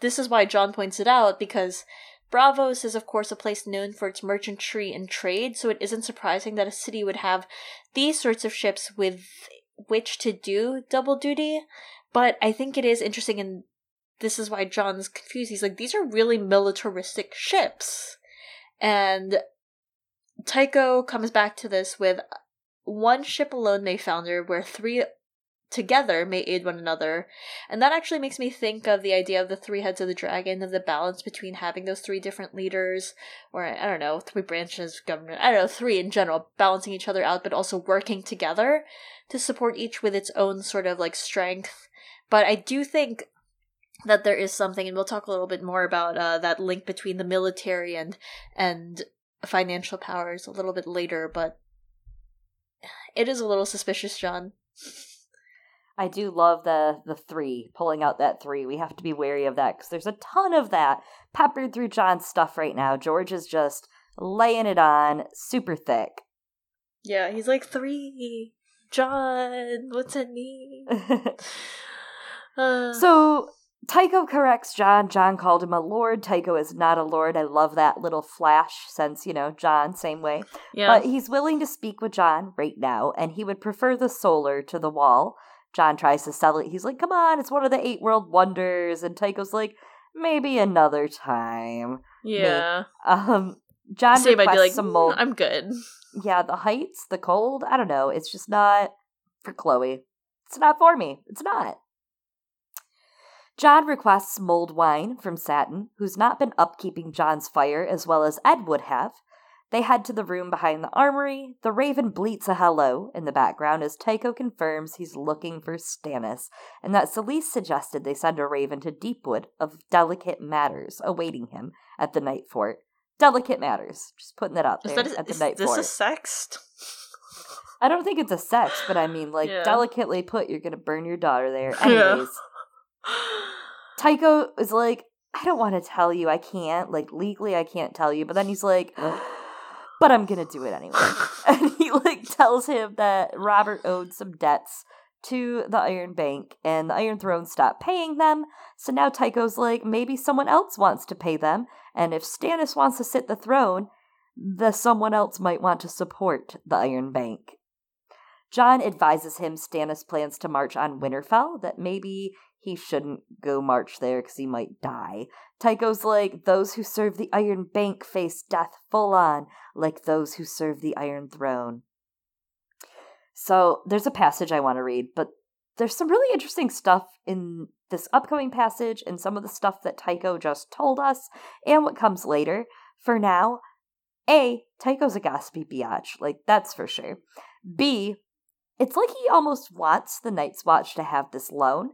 This is why Jon points it out because Braavos is, of course, a place known for its merchantry and trade, so it isn't surprising that a city would have these sorts of ships with which to do double duty. But I think it is interesting, and this is why Jon's confused. He's like, these are really militaristic ships. And Tycho comes back to this with one ship alone may founder, where three together may aid one another. And that actually makes me think of the idea of the three heads of the dragon, of the balance between having those three different leaders, or I don't know, three branches of government, I don't know, three in general, balancing each other out, but also working together to support each with its own sort of like strength. But I do think that there is something, and we'll talk a little bit more about uh, that link between the military and and financial powers a little bit later. But it is a little suspicious, Jon. I do love the the three pulling out that three. We have to be wary of that because there's a ton of that peppered through Jon's stuff right now. George is just laying it on super thick. Yeah, he's like three. Jon, what's that mean? *laughs* *sighs* uh. So Tycho corrects Jon. Jon called him a lord. Tycho is not a lord. I love that little flash since, you know, Jon, same way. Yeah. But he's willing to speak with Jon right now, and he would prefer the solar to the wall. Jon tries to sell it. He's like, come on, it's one of the eight world wonders. And Tycho's like, maybe another time. Yeah. Maybe. Um, Jon Same, requests like, some mold. Mm, I'm good. Yeah, the heights, the cold, I don't know. It's just not for Chloe. It's not for me. It's not. Jon requests mulled wine from Satin, who's not been upkeeping Jon's fire as well as Edd would have. They head to the room behind the armory. The raven bleats a hello in the background as Tycho confirms he's looking for Stannis, and that Selyse suggested they send a raven to Deepwood of delicate matters awaiting him at the Nightfort. Delicate matters. Just putting that out there that, at the is Night this Fort. This a sext? I don't think it's a sex, but I mean, like, yeah. delicately put, you're gonna burn your daughter there. *laughs* Anyways. Yeah. *laughs* Tycho is like, I don't want to tell you. I can't. Like, legally, I can't tell you. But then he's like, *gasps* *gasps* *gasps* but I'm gonna do it anyway. *laughs* and he like tells him that Robert owed some debts to the Iron Bank and the Iron Throne stopped paying them. So now Tycho's like, maybe someone else wants to pay them. And if Stannis wants to sit the throne, the someone else might want to support the Iron Bank. Jon advises him Stannis plans to march on Winterfell, that maybe he shouldn't go march there because he might die. Tycho's like, those who serve the Iron Bank face death full on, like those who serve the Iron Throne. So there's a passage I want to read, but there's some really interesting stuff in this upcoming passage and some of the stuff that Tycho just told us and what comes later. For now, A, Tycho's a gossipy biatch, like that's for sure. B, it's like he almost wants the Night's Watch to have this loan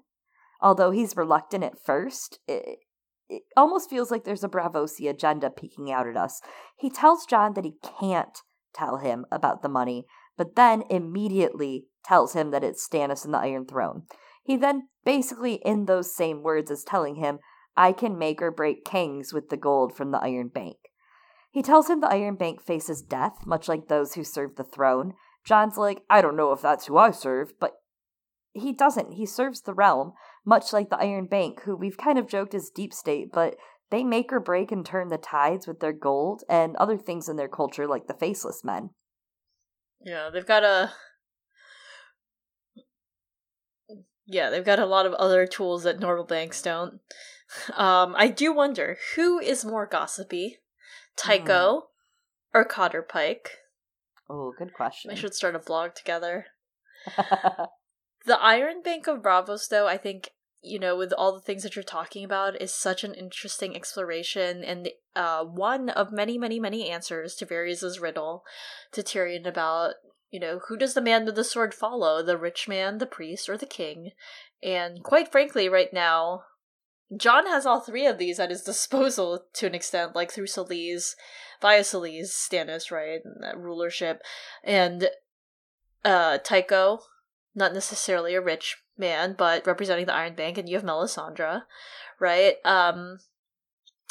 although he's reluctant at first, it, it almost feels like there's a Braavosi agenda peeking out at us. He tells Jon that he can't tell him about the money, but then immediately tells him that it's Stannis and the Iron Throne. He then, basically in those same words, is telling him, I can make or break kings with the gold from the Iron Bank. He tells him the Iron Bank faces death, much like those who serve the throne. Jon's like, I don't know if that's who I serve, but he doesn't. He serves the realm, much like the Iron Bank, who we've kind of joked is deep state, but they make or break and turn the tides with their gold and other things in their culture, like the Faceless Men. Yeah, they've got a. Yeah, they've got a lot of other tools that normal banks don't. Um, I do wonder who is more gossipy, Tycho mm. or Cotter Pike? Oh, good question. I should start a blog together. *laughs* The Iron Bank of Braavos, though, I think you know, with all the things that you're talking about, is such an interesting exploration and uh, one of many, many, many answers to Varys' riddle to Tyrion about, you know, who does the man with the sword follow, the rich man, the priest, or the king? And quite frankly, right now, Jon has all three of these at his disposal to an extent, like through Selyse, via Selyse, Stannis, right, and that rulership, and uh Tycho not necessarily a rich man, but representing the Iron Bank, and you have Melisandre, right? Um,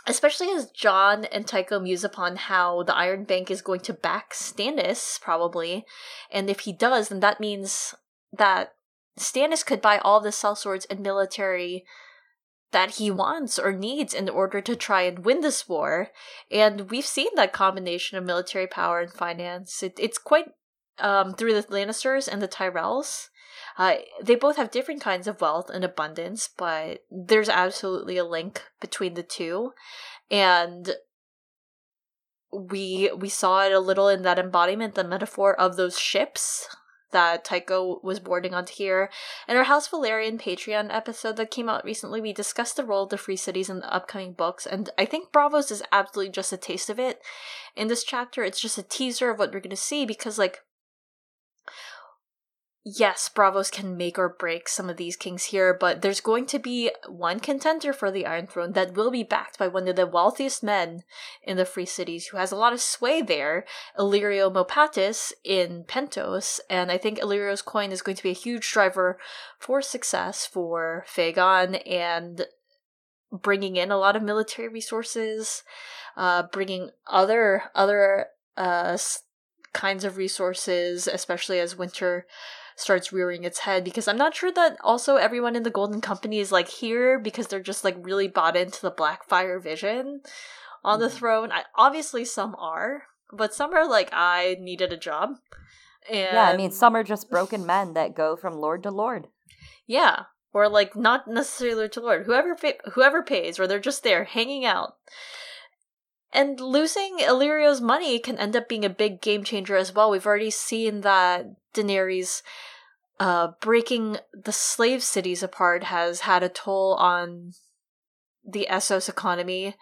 especially as Jon and Tycho muse upon how the Iron Bank is going to back Stannis, probably, and if he does, then that means that Stannis could buy all the sellswords and military that he wants or needs in order to try and win this war. And we've seen that combination of military power and finance. It, it's quite um, through the Lannisters and the Tyrells. Uh, they both have different kinds of wealth and abundance, but there's absolutely a link between the two. And we we saw it a little in that embodiment, the metaphor of those ships that Tycho was boarding onto here. In our House Velaryon Patreon episode that came out recently, we discussed the role of the free cities in the upcoming books, and I think Braavos is absolutely just a taste of it. In this chapter, it's just a teaser of what we're going to see because, like, yes, Braavos can make or break some of these kings here, but there's going to be one contender for the Iron Throne that will be backed by one of the wealthiest men in the Free Cities who has a lot of sway there, Illyrio Mopatis in Pentos, and I think Illyrio's coin is going to be a huge driver for success for Fagon and bringing in a lot of military resources, uh, bringing other other uh, kinds of resources, especially as winter starts rearing its head because I'm not sure that also everyone in the Golden Company is like here because they're just like really bought into the Blackfire vision on the mm. throne. I, obviously, some are, but some are like, I needed a job. And yeah, I mean, some are just broken men that go from lord to lord. Yeah, or like not necessarily lord to lord, whoever whoever pays, or they're just there hanging out. And losing Illyrio's money can end up being a big game changer as well. We've already seen that Daenerys uh, breaking the slave cities apart has had a toll on the Essos economy.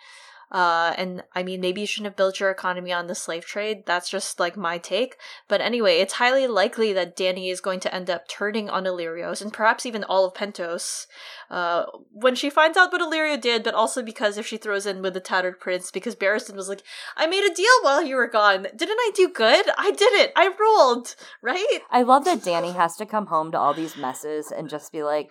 Uh, and I mean, maybe you shouldn't have built your economy on the slave trade. That's just like my take. But anyway, it's highly likely that Dany is going to end up turning on Illyrio's and perhaps even all of Pentos uh, when she finds out what Illyrio did, but also because if she throws in with the Tattered Prince, because Barristan was like, I made a deal while you were gone. Didn't I do good? I did it. I ruled, right? I love that Dany has to come home to all these messes and just be like,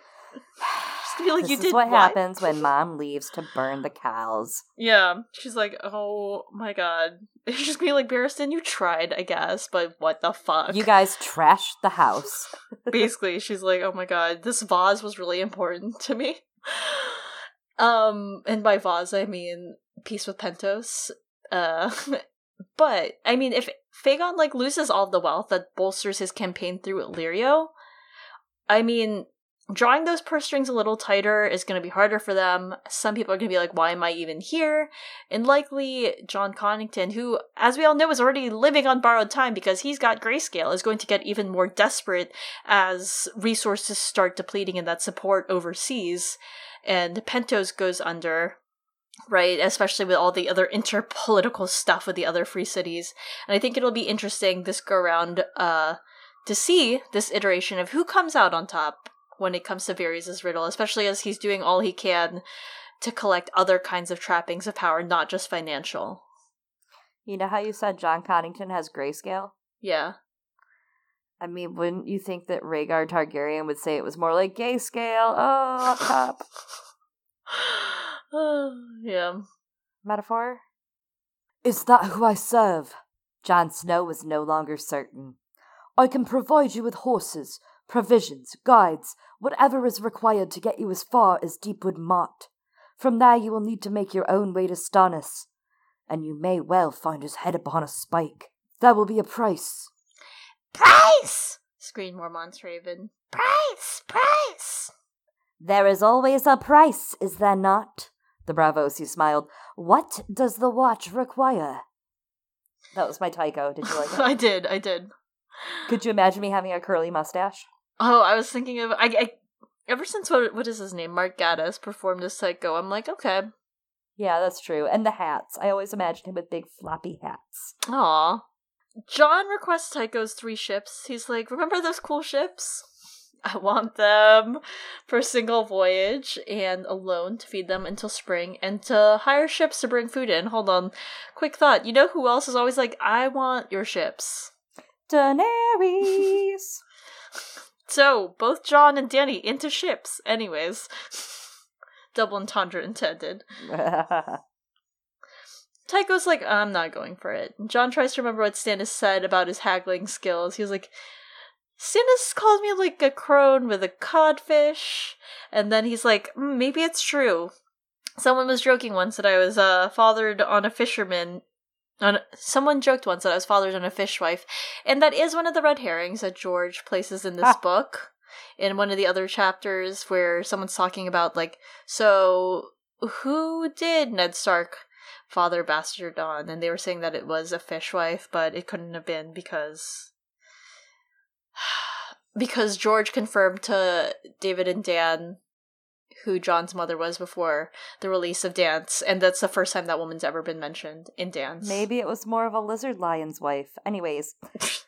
*sighs* *laughs* feel like this you did what, what happens when mom leaves to burn the cows. Yeah, she's like, oh my god. *laughs* It's just be like, Barristan, you tried, I guess, but what the fuck? You guys trashed the house. *laughs* Basically, she's like, oh my god, this vase was really important to me. Um, and by vase I mean peace with Pentos. Uh, but I mean, if Fagon like loses all the wealth that bolsters his campaign through Illyrio, I mean, drawing those purse strings a little tighter is going to be harder for them. Some people are going to be like, why am I even here? And likely Jon Connington, who, as we all know, is already living on borrowed time because he's got grayscale, is going to get even more desperate as resources start depleting and that support overseas. And Pentos goes under right? Especially with all the other interpolitical stuff with the other free cities. And I think it'll be interesting this go around uh, to see this iteration of who comes out on top when it comes to Varys' riddle, especially as he's doing all he can to collect other kinds of trappings of power, not just financial. You know how you said Jon Connington has grayscale? Yeah. I mean, wouldn't you think that Rhaegar Targaryen would say it was more like gay scale? Oh, up top. *sighs* yeah. Metaphor? Is that who I serve? Jon Snow was no longer certain. I can provide you with horses, provisions, guides, whatever is required to get you as far as Deepwood Motte. From there you will need to make your own way to Stannis, and you may well find his head upon a spike. There will be a price. Price! screamed Mormont's Raven. Price! Price! There is always a price, is there not? The Braavosi smiled. What does the watch require? That was my Tycho. Did you like it? *laughs* I did, I did. Could you imagine me having a curly mustache? Oh, I was thinking of I, I ever since what what is his name Mark Gatiss performed as Tycho. I'm like, okay, yeah, that's true. And the hats. I always imagined him with big floppy hats. Aw. Jon requests Tycho's three ships. He's like, remember those cool ships? I want them for a single voyage and alone to feed them until spring and to hire ships to bring food in. Hold on. Quick thought. You know who else is always like, I want your ships? Daenerys. *laughs* So, both Jon and Dany into ships. Anyways, *laughs* double entendre intended. *laughs* Tycho's like, I'm not going for it. Jon tries to remember what Stannis said about his haggling skills. He was like, Stannis called me like a crone with a codfish, and then he's like, mm, maybe it's true. Someone was joking once that I was uh, fathered on a fisherman. On someone joked once that I was fathered on a fishwife, and that is one of the red herrings that George places in this ah. book. In one of the other chapters, where someone's talking about like, so who did Ned Stark father bastard on? And they were saying that it was a fishwife, but it couldn't have been because *sighs* because George confirmed to David and Dan who Jon's mother was before the release of Dance, and that's the first time that woman's ever been mentioned in Dance. Maybe it was more of a lizard lion's wife. Anyways. *laughs*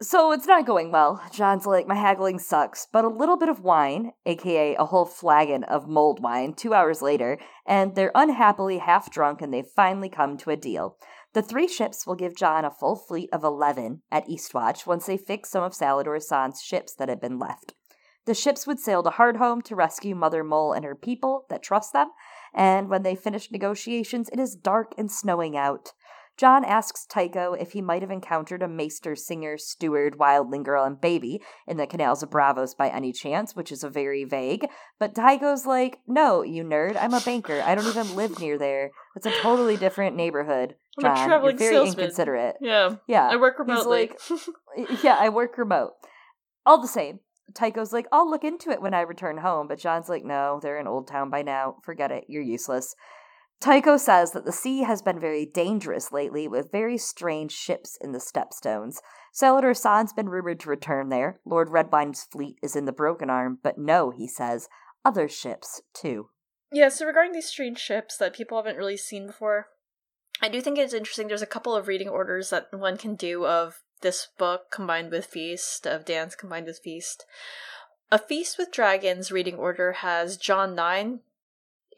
so it's not going well. Jon's like, my haggling sucks, but a little bit of wine, aka a whole flagon of mold wine, two hours later, and they're unhappily half drunk and they've finally come to a deal. The three ships will give Jon a full fleet of 11 at Eastwatch once they fix some of Salladhor Saan's ships that had been left. The ships would sail to Hardhome to rescue Mother Mole and her people that trust them, and when they finish negotiations, it is dark and snowing out. Jon asks Tycho if he might have encountered a maester, singer, steward, wildling girl, and baby in the canals of Braavos by any chance, which is a very vague. But Tycho's like, No, you nerd, I'm a banker. I don't even live near there. It's a totally different neighborhood. Jon, I'm a traveling you're very salesman. inconsiderate. Yeah. Yeah. I work remotely. Like, *laughs* yeah, I work remote. All the same. Tycho's like, I'll look into it when I return home, but Jon's like, no, they're in Oldtown by now. Forget it. You're useless. Tycho says that the sea has been very dangerous lately, with very strange ships in the Stepstones. Salladhor Saan's been rumored to return there. Lord Redwyne's fleet is in the Broken Arm, but no, he says, other ships, too. Yeah, so regarding these strange ships that people haven't really seen before, I do think it's interesting. There's a couple of reading orders that one can do of this book combined with Feast, of Dance combined with Feast. A Feast with Dragons reading order has Jon 9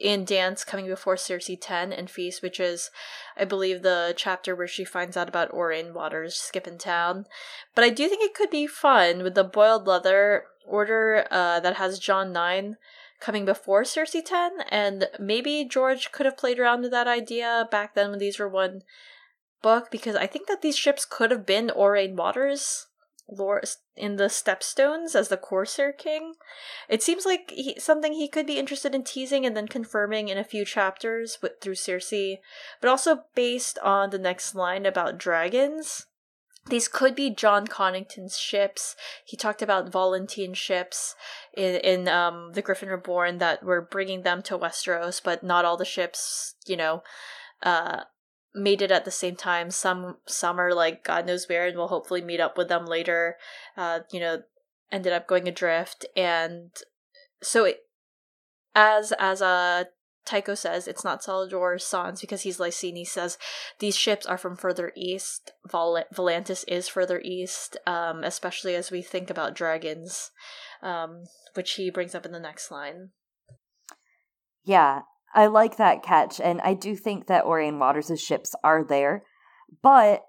in Dance coming before Cersei 10 and Feast, which is, I believe, the chapter where she finds out about Aurane Waters skipping town. But I do think it could be fun with the Boiled Leather order uh, that has Jon 9 coming before Cersei 10, and maybe George could have played around with that idea back then when these were one book because I think that these ships could have been Aurane Waters in the Stepstones as the Corsair King. It seems like he, something he could be interested in teasing and then confirming in a few chapters with, through Cersei, but also based on the next line about dragons. These could be Jon Connington's ships. He talked about Volantene ships in in um, the Griffin Reborn that were bringing them to Westeros, but not all the ships, you know, uh, made it at the same time. Some some are like God knows where, and we'll hopefully meet up with them later. Uh, you know, ended up going adrift, and so it, as as a uh, Tycho says it's not Salladhor Saan's because he's. He says these ships are from further east. Val- Volantis is further east, um, especially as we think about dragons, um, which he brings up in the next line. Yeah, I like that catch, and I do think that Aurane Waters' ships are there, but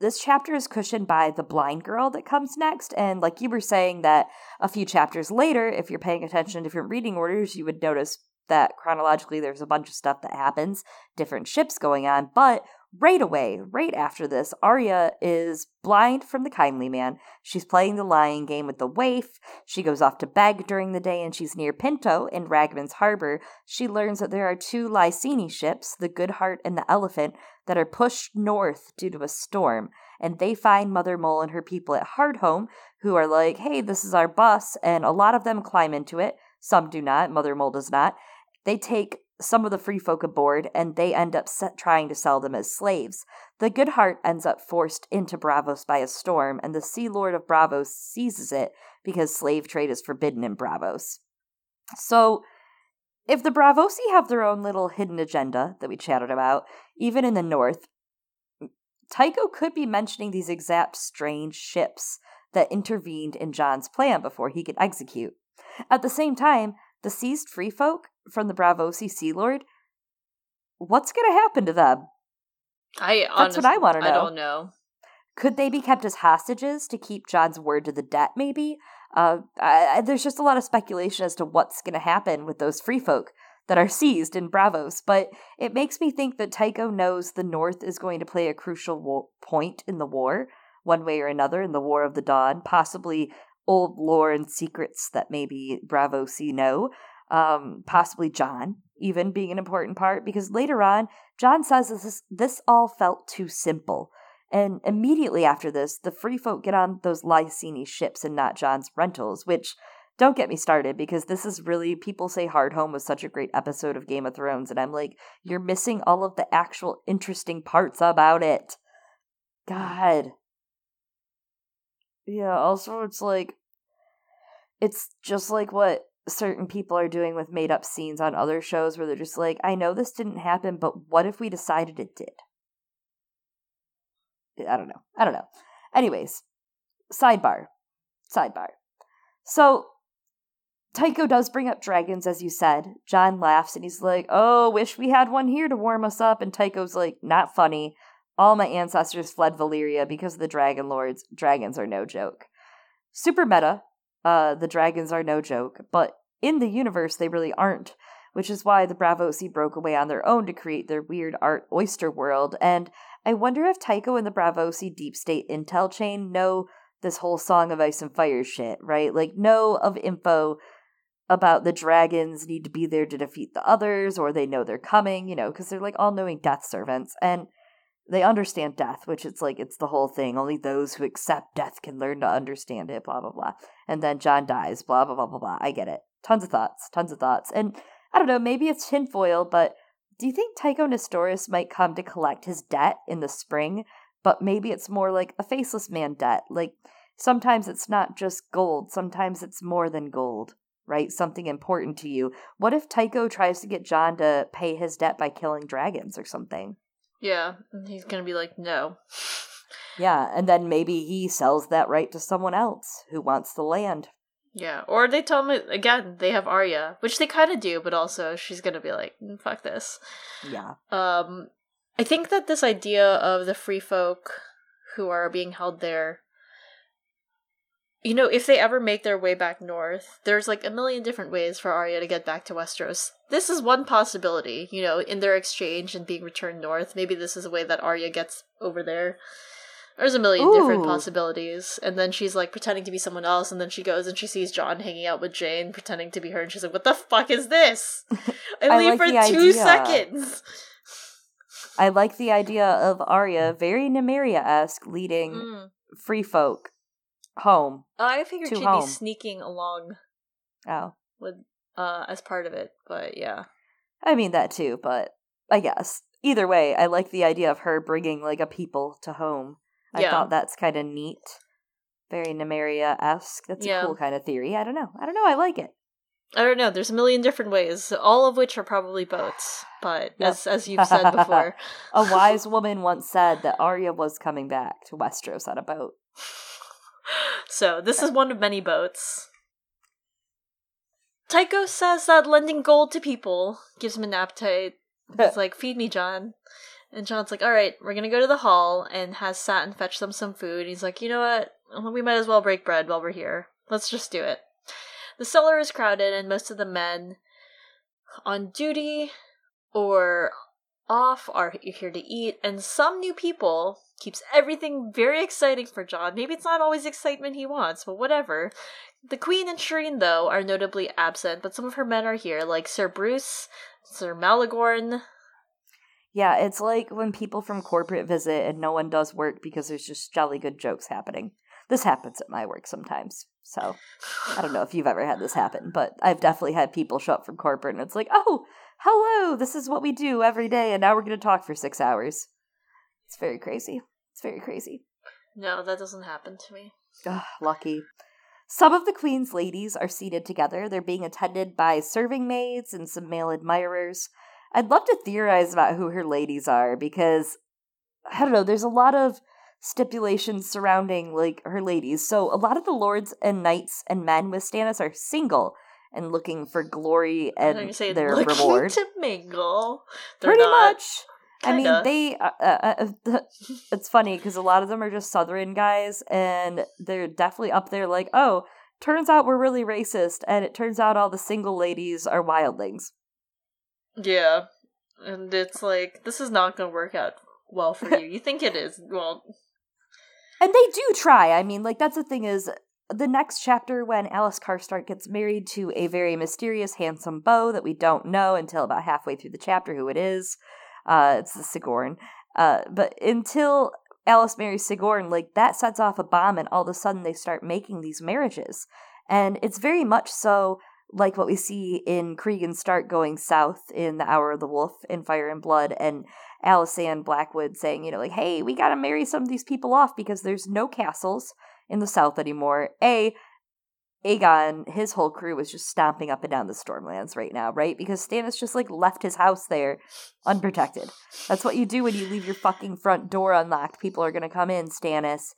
this chapter is cushioned by the blind girl that comes next, and like you were saying, that a few chapters later, if you're paying attention to different reading orders, you would notice that chronologically there's a bunch of stuff that happens, different ships going on, but right away, right after this, Arya is blind from the kindly man. She's playing the lying game with the waif. She goes off to beg during the day and she's near Pinto in Ragman's harbor. She learns that there are two Lyseni ships, the Good Heart and the Elephant, that are pushed north due to a storm. And they find Mother Mole and her people at Hardhome, who are like, hey, this is our bus. And a lot of them climb into it. Some do not. Mother Mole does not. They take some of the free folk aboard, and they end up trying to sell them as slaves. The Good Heart ends up forced into Braavos by a storm, and the Sea Lord of Braavos seizes it because slave trade is forbidden in Braavos. So, if the Braavosi have their own little hidden agenda that we chatted about, even in the north, Tycho could be mentioning these exact strange ships that intervened in Jon's plan before he could execute. At the same time, the seized free folk from the Braavosi Sea Lord, what's going to happen to them? I That's what I want to know. I don't know. Could they be kept as hostages to keep Jon's word to the debt, maybe? Uh, I, there's just a lot of speculation as to what's going to happen with those free folk that are seized in Braavos, but it makes me think that Tycho knows the North is going to play a crucial wo- point in the war, one way or another in the War of the Dawn, possibly old lore and secrets that maybe Braavosi know, um, possibly Jon even being an important part, because later on, Jon says this, this all felt too simple. And immediately after this, the free folk get on those Lyseni ships and not Jon's rentals, which don't get me started because this is really people say Hardhome was such a great episode of Game of Thrones, and I'm like, you're missing all of the actual interesting parts about it. God. Yeah, also it's like it's just like what certain people are doing with made up scenes on other shows where they're just like, I know this didn't happen, but what if we decided it did? I don't know. I don't know. Anyways, sidebar. Sidebar. So Tycho does bring up dragons, as you said. Jon laughs and he's like, Oh, wish we had one here to warm us up. And Tycho's like, Not funny. All my ancestors fled Valyria because of the Dragon Lords. Dragons are no joke. Super meta. Uh, the dragons are no joke, but in the universe, they really aren't, which is why the Braavosi broke away on their own to create their weird art oyster world. And I wonder if Tycho and the Braavosi deep state intel chain know this whole Song of Ice and Fire shit, right? Like, know of info about the dragons need to be there to defeat the others, or they know they're coming, you know, because they're like all knowing death servants. And they understand death, which it's like it's the whole thing. Only those who accept death can learn to understand it, blah, blah, blah. And then Jon dies, blah, blah, blah, blah, blah. I get it. Tons of thoughts, tons of thoughts. And I don't know, maybe it's tinfoil, but do you think Tycho Nestoris might come to collect his debt in the spring? But maybe it's more like a faceless man debt. Like sometimes it's not just gold, sometimes it's more than gold, right? Something important to you. What if Tycho tries to get Jon to pay his debt by killing dragons or something? Yeah, and he's gonna be like, no. Yeah, and then maybe he sells that right to someone else who wants the land. Yeah, or they tell him again they have Arya, which they kind of do, but also she's gonna be like, mm, "Fuck this." Yeah. Um, I think that this idea of the free folk who are being held there you know, if they ever make their way back north, there's like a million different ways for Arya to get back to Westeros. This is one possibility, you know, in their exchange and being returned north. Maybe this is a way that Arya gets over there. There's a million Ooh. different possibilities. And then she's like pretending to be someone else, and then she goes and she sees Jon hanging out with Jeyne, pretending to be her, and she's like, What the fuck is this? *laughs* I, I leave like for two idea. seconds. I like the idea of Arya, very Nymeria esque, leading mm. free folk home. Oh, I figured she'd home. be sneaking along. Oh, with uh as part of it, but yeah. I mean that too, but I guess either way, I like the idea of her bringing like a people to home. I yeah. thought that's kind of neat, very Nymeria esque. That's yeah. a cool kind of theory. I don't know. I don't know. I like it. I don't know. There's a million different ways, all of which are probably boats. But yep. as as you've said before, *laughs* a wise woman once said that Arya was coming back to Westeros on a boat *laughs* so this is one of many boats. Tycho says that lending gold to people gives him an appetite. He's *laughs* like, feed me, Jon," And Jon's like, all right, we're gonna go to the hall and has Satin fetch them some food. He's like, you know what? We might as well break bread while we're here. Let's just do it. The cellar is crowded, and most of the men on duty or off are here to eat, and some new people keeps everything very exciting for Jon. Maybe it's not always excitement he wants, but whatever. The Queen and Shireen, though, are notably absent, but some of her men are here, like Sir Brus, Sir Malegorn. Yeah, it's like when people from corporate visit and no one does work because there's just jolly good jokes happening. This happens at my work sometimes. So I don't know if you've ever had this happen, but I've definitely had people show up from corporate and it's like, oh, hello, this is what we do every day, and now we're going to talk for six hours. It's very crazy. It's very crazy. No, that doesn't happen to me. Ugh, lucky. Some of the Queen's ladies are seated together. They're being attended by serving maids and some male admirers. I'd love to theorize about who her ladies are because, I don't know, there's a lot of stipulations surrounding like her ladies. So a lot of the lords and knights and men with Stannis are single and looking for glory and say, their reward. to mingle. They're Pretty not. much. Kinda. I mean, they. Uh, uh, uh it's funny because a lot of them are just Southern guys, and they're definitely up there. Like, oh, turns out we're really racist, and it turns out all the single ladies are wildlings. Yeah, and it's like this is not going to work out well for you. *laughs* you think it is? Well, And they do try. I mean, like that's the thing is the next chapter when Alys Karstark gets married to a very mysterious, handsome beau that we don't know until about halfway through the chapter who it is. Uh, it's the Sigorn. Uh, but until Alys marries Sigorn, like that sets off a bomb, and all of a sudden they start making these marriages. And it's very much so like what we see in Cregan Stark going south in The Hour of the Wolf in Fire and Blood, and Alysanne Blackwood saying, you know, like, hey, we got to marry some of these people off because there's no castles in the south anymore. A, Aegon, his whole crew was just stomping up and down the Stormlands right now, right? Because Stannis just like left his house there unprotected. That's what you do when you leave your fucking front door unlocked. People are going to come in, Stannis.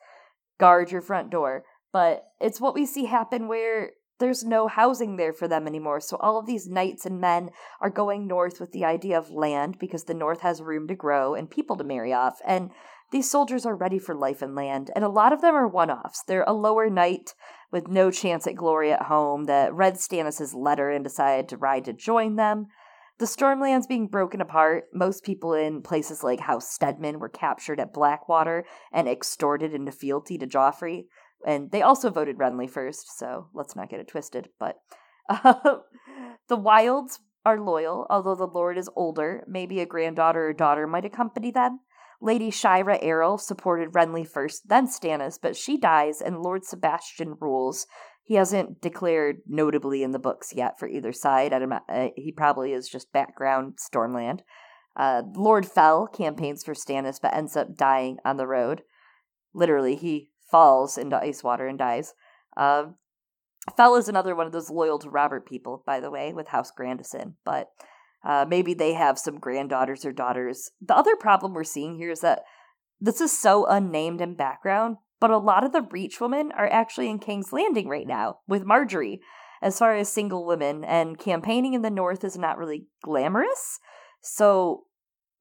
Guard your front door. But it's what we see happen where there's no housing there for them anymore. So all of these knights and men are going north with the idea of land because the north has room to grow and people to marry off. And these soldiers are ready for life and land. And a lot of them are one offs. They're a lower knight with no chance at glory at home that read Stannis' letter and decided to ride to join them. The Stormlands being broken apart, most people in places like House Stedman were captured at Blackwater and extorted into fealty to Joffrey and they also voted Renly first, so let's not get it twisted. But uh, *laughs* the Wilds are loyal, although the Lord is older. Maybe a granddaughter or daughter might accompany them. Lady Shyra Errol supported Renly first, then Stannis, but she dies and Lord Sebastian rules. He hasn't declared notably in the books yet for either side. Uh, he probably is just background Stormland. Uh, Lord Fell campaigns for Stannis, but ends up dying on the road. Literally, he falls into ice water and dies. Uh, Fell is another one of those loyal to Robert people, by the way, with House Grandison, but uh, maybe they have some granddaughters or daughters. The other problem we're seeing here is that this is so unnamed in background, but a lot of the Reach women are actually in King's Landing right now with Margaery, as far as single women, and campaigning in the North is not really glamorous. So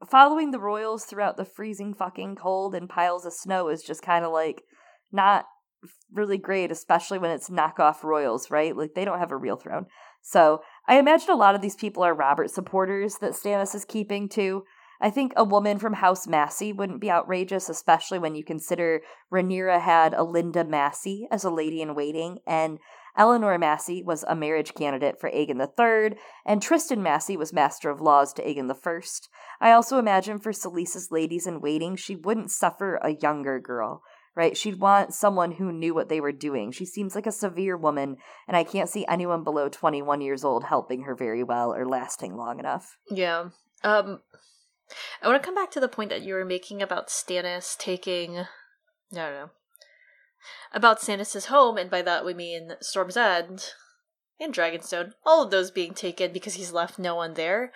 following the royals throughout the freezing fucking cold and piles of snow is just kind of like not really great, especially when it's knockoff royals, right? Like they don't have a real throne. So I imagine a lot of these people are Robert supporters that Stannis is keeping too. I think a woman from House Massey wouldn't be outrageous, especially when you consider Rhaenyra had Elinda Massey as a lady in waiting, and Eleanor Massey was a marriage candidate for Aegon III, and Tristan Massey was Master of Laws to Aegon I. I also imagine for Selyse's ladies in waiting, she wouldn't suffer a younger girl right? She'd want someone who knew what they were doing. She seems like a severe woman, and I can't see anyone below 21 years old helping her very well or lasting long enough. Yeah. Um I want to come back to the point that you were making about Stannis taking no no. About Stannis's home, and by that we mean Storm's End and Dragonstone, all of those being taken because he's left no one there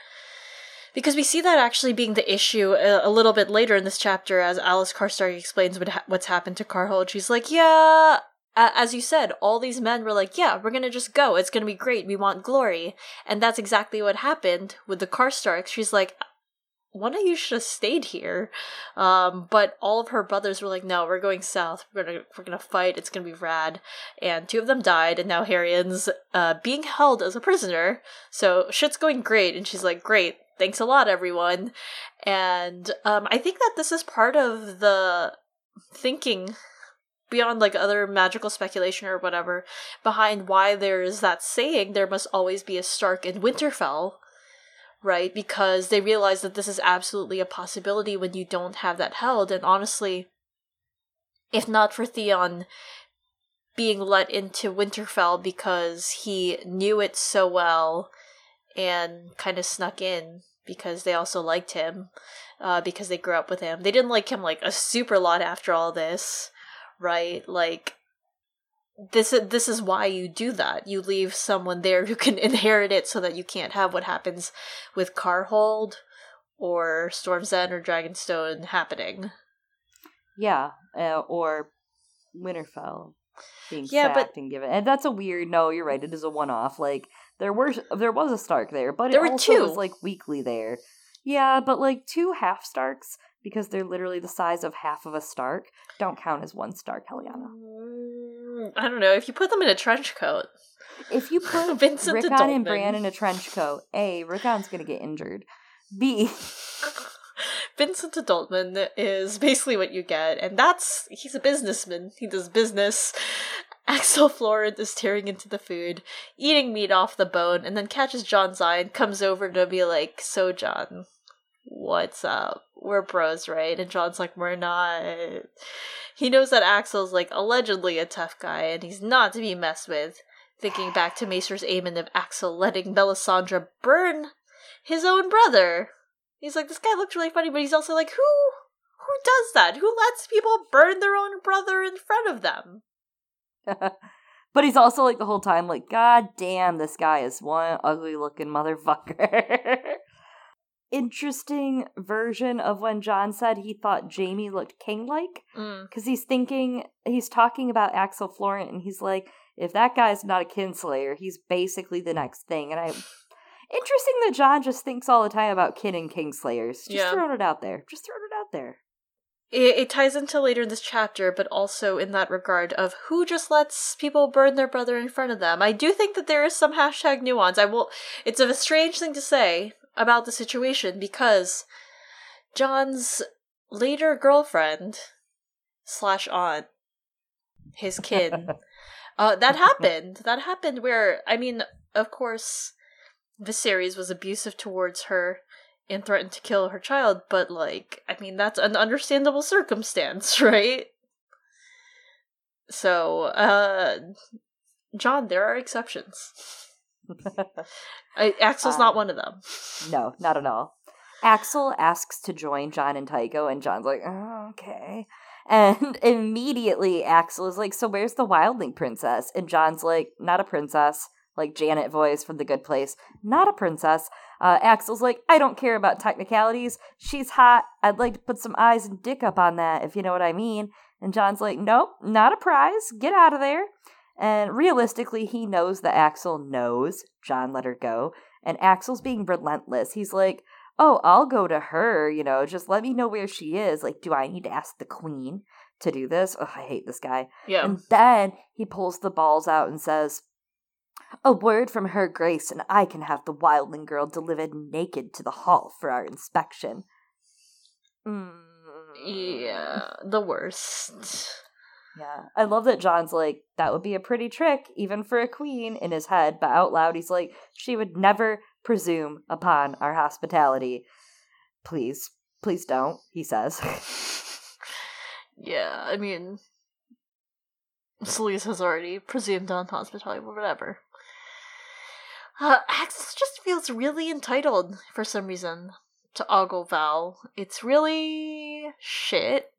because we see that actually being the issue a, a little bit later in this chapter as Alys Karstark explains what ha- what's happened to Karhold. She's like, "Yeah, as you said, all these men were like, yeah, we're gonna just go. It's gonna be great. We want glory. And that's exactly what happened with the Karstarks. She's like, one of you should have stayed here. Um, but all of her brothers were like, no, we're going south. We're gonna, we're gonna fight. It's gonna be rad. And two of them died, and now Harrion's, uh, being held as a prisoner. So shit's going great. And she's like, great thanks a lot, everyone. And um, I think that this is part of the thinking beyond like other magical speculation or whatever behind why there's that saying there must always be a Stark in Winterfell right because they realize that this is absolutely a possibility when you don't have that held and honestly if not for Theon being let into Winterfell because he knew it so well and kind of snuck in because they also liked him uh, because they grew up with him. They didn't like him like a super lot after all this, right? Like this this is why you do that. You leave someone there who can *laughs* inherit it so that you can't have what happens with Karhold or Storm's End or Dragonstone happening. Yeah, uh, or Winterfell being yeah, sacked but, and given. And that's a weird. No, you're right. It is a one off. Like there were there was a Stark there, but there it also two. was like weekly there. Yeah, but like two half Starks because they're literally the size of half of a Stark don't count as one Stark, Eliana. Mm, I don't know. If you put them in a trench coat. If you put *laughs* Vincent Rickon and Bran in a trench coat, A, Rickon's gonna get injured. B *laughs* Vincent Adultman is basically what you get, and that's he's a businessman. He does business. Axell Florent is tearing into the food, eating meat off the bone, and then catches Jon's eye and comes over to be like, So, Jon, what's up? We're bros, right? And Jon's like, We're not. He knows that Axell's like allegedly a tough guy and he's not to be messed with. Thinking back to Maester Aemon of Axell letting Melisandre burn his own brother. He's like, this guy looks really funny, but he's also like, who who does that? Who lets people burn their own brother in front of them? *laughs* but he's also like the whole time like, God damn, this guy is one ugly looking motherfucker. *laughs* Interesting version of when Jon said he thought Jaime looked king like. Because Mm. he's thinking, he's talking about Axell Florent, and he's like, if that guy's not a kinslayer, he's basically the next thing. And I. Interesting that Jon just thinks all the time about kin and kingslayers. Just Yeah. throwing it out there. Just throwing it out there. It, it ties into later in this chapter, but also in that regard of who just lets people burn their brother in front of them. I do think that there is some hashtag nuance. I will. It's a strange thing to say about the situation because Jon's later girlfriend slash aunt, his kin, *laughs* uh, that happened. That happened where I mean, of course, Viserys was abusive towards her and threatened to kill her child, but like, I mean, that's an understandable circumstance, *laughs* right? So, uh, Jon, there are exceptions. I, Axell's *laughs* not Um, one of them. No, not at all. Axell asks to join Jon and Tycho, and Jon's like, oh, okay. And *laughs* immediately Axell is like, so where's the wildling princess? And Jon's like, not a princess. Like Janet voice from The Good Place, not a princess. Uh, Axell's like, I don't care about technicalities. She's hot. I'd like to put some eyes and dick up on that, if you know what I mean. And Jon's like, nope, not a prize. Get out of there. And realistically, he knows that Axell knows Jon let her go. And Axell's being relentless. He's like, oh, I'll go to her, you know, just let me know where she is. Like, do I need to ask the queen to do this? Ugh, I hate this guy. Yeah. And then he pulls the balls out and says, A word from her grace, and I can have the wildling girl delivered naked to the hall for our inspection. Mm. yeah, the worst. Yeah. I love that Jon's like, that would be a pretty trick, even for a queen, in his head, but out loud he's like, she would never presume upon our hospitality. Please, please don't, he says. Yeah, I mean, Selyse has already presumed on hospitality, but whatever. Uh, Axell just feels really entitled for some reason to ogle Val. It's really shit.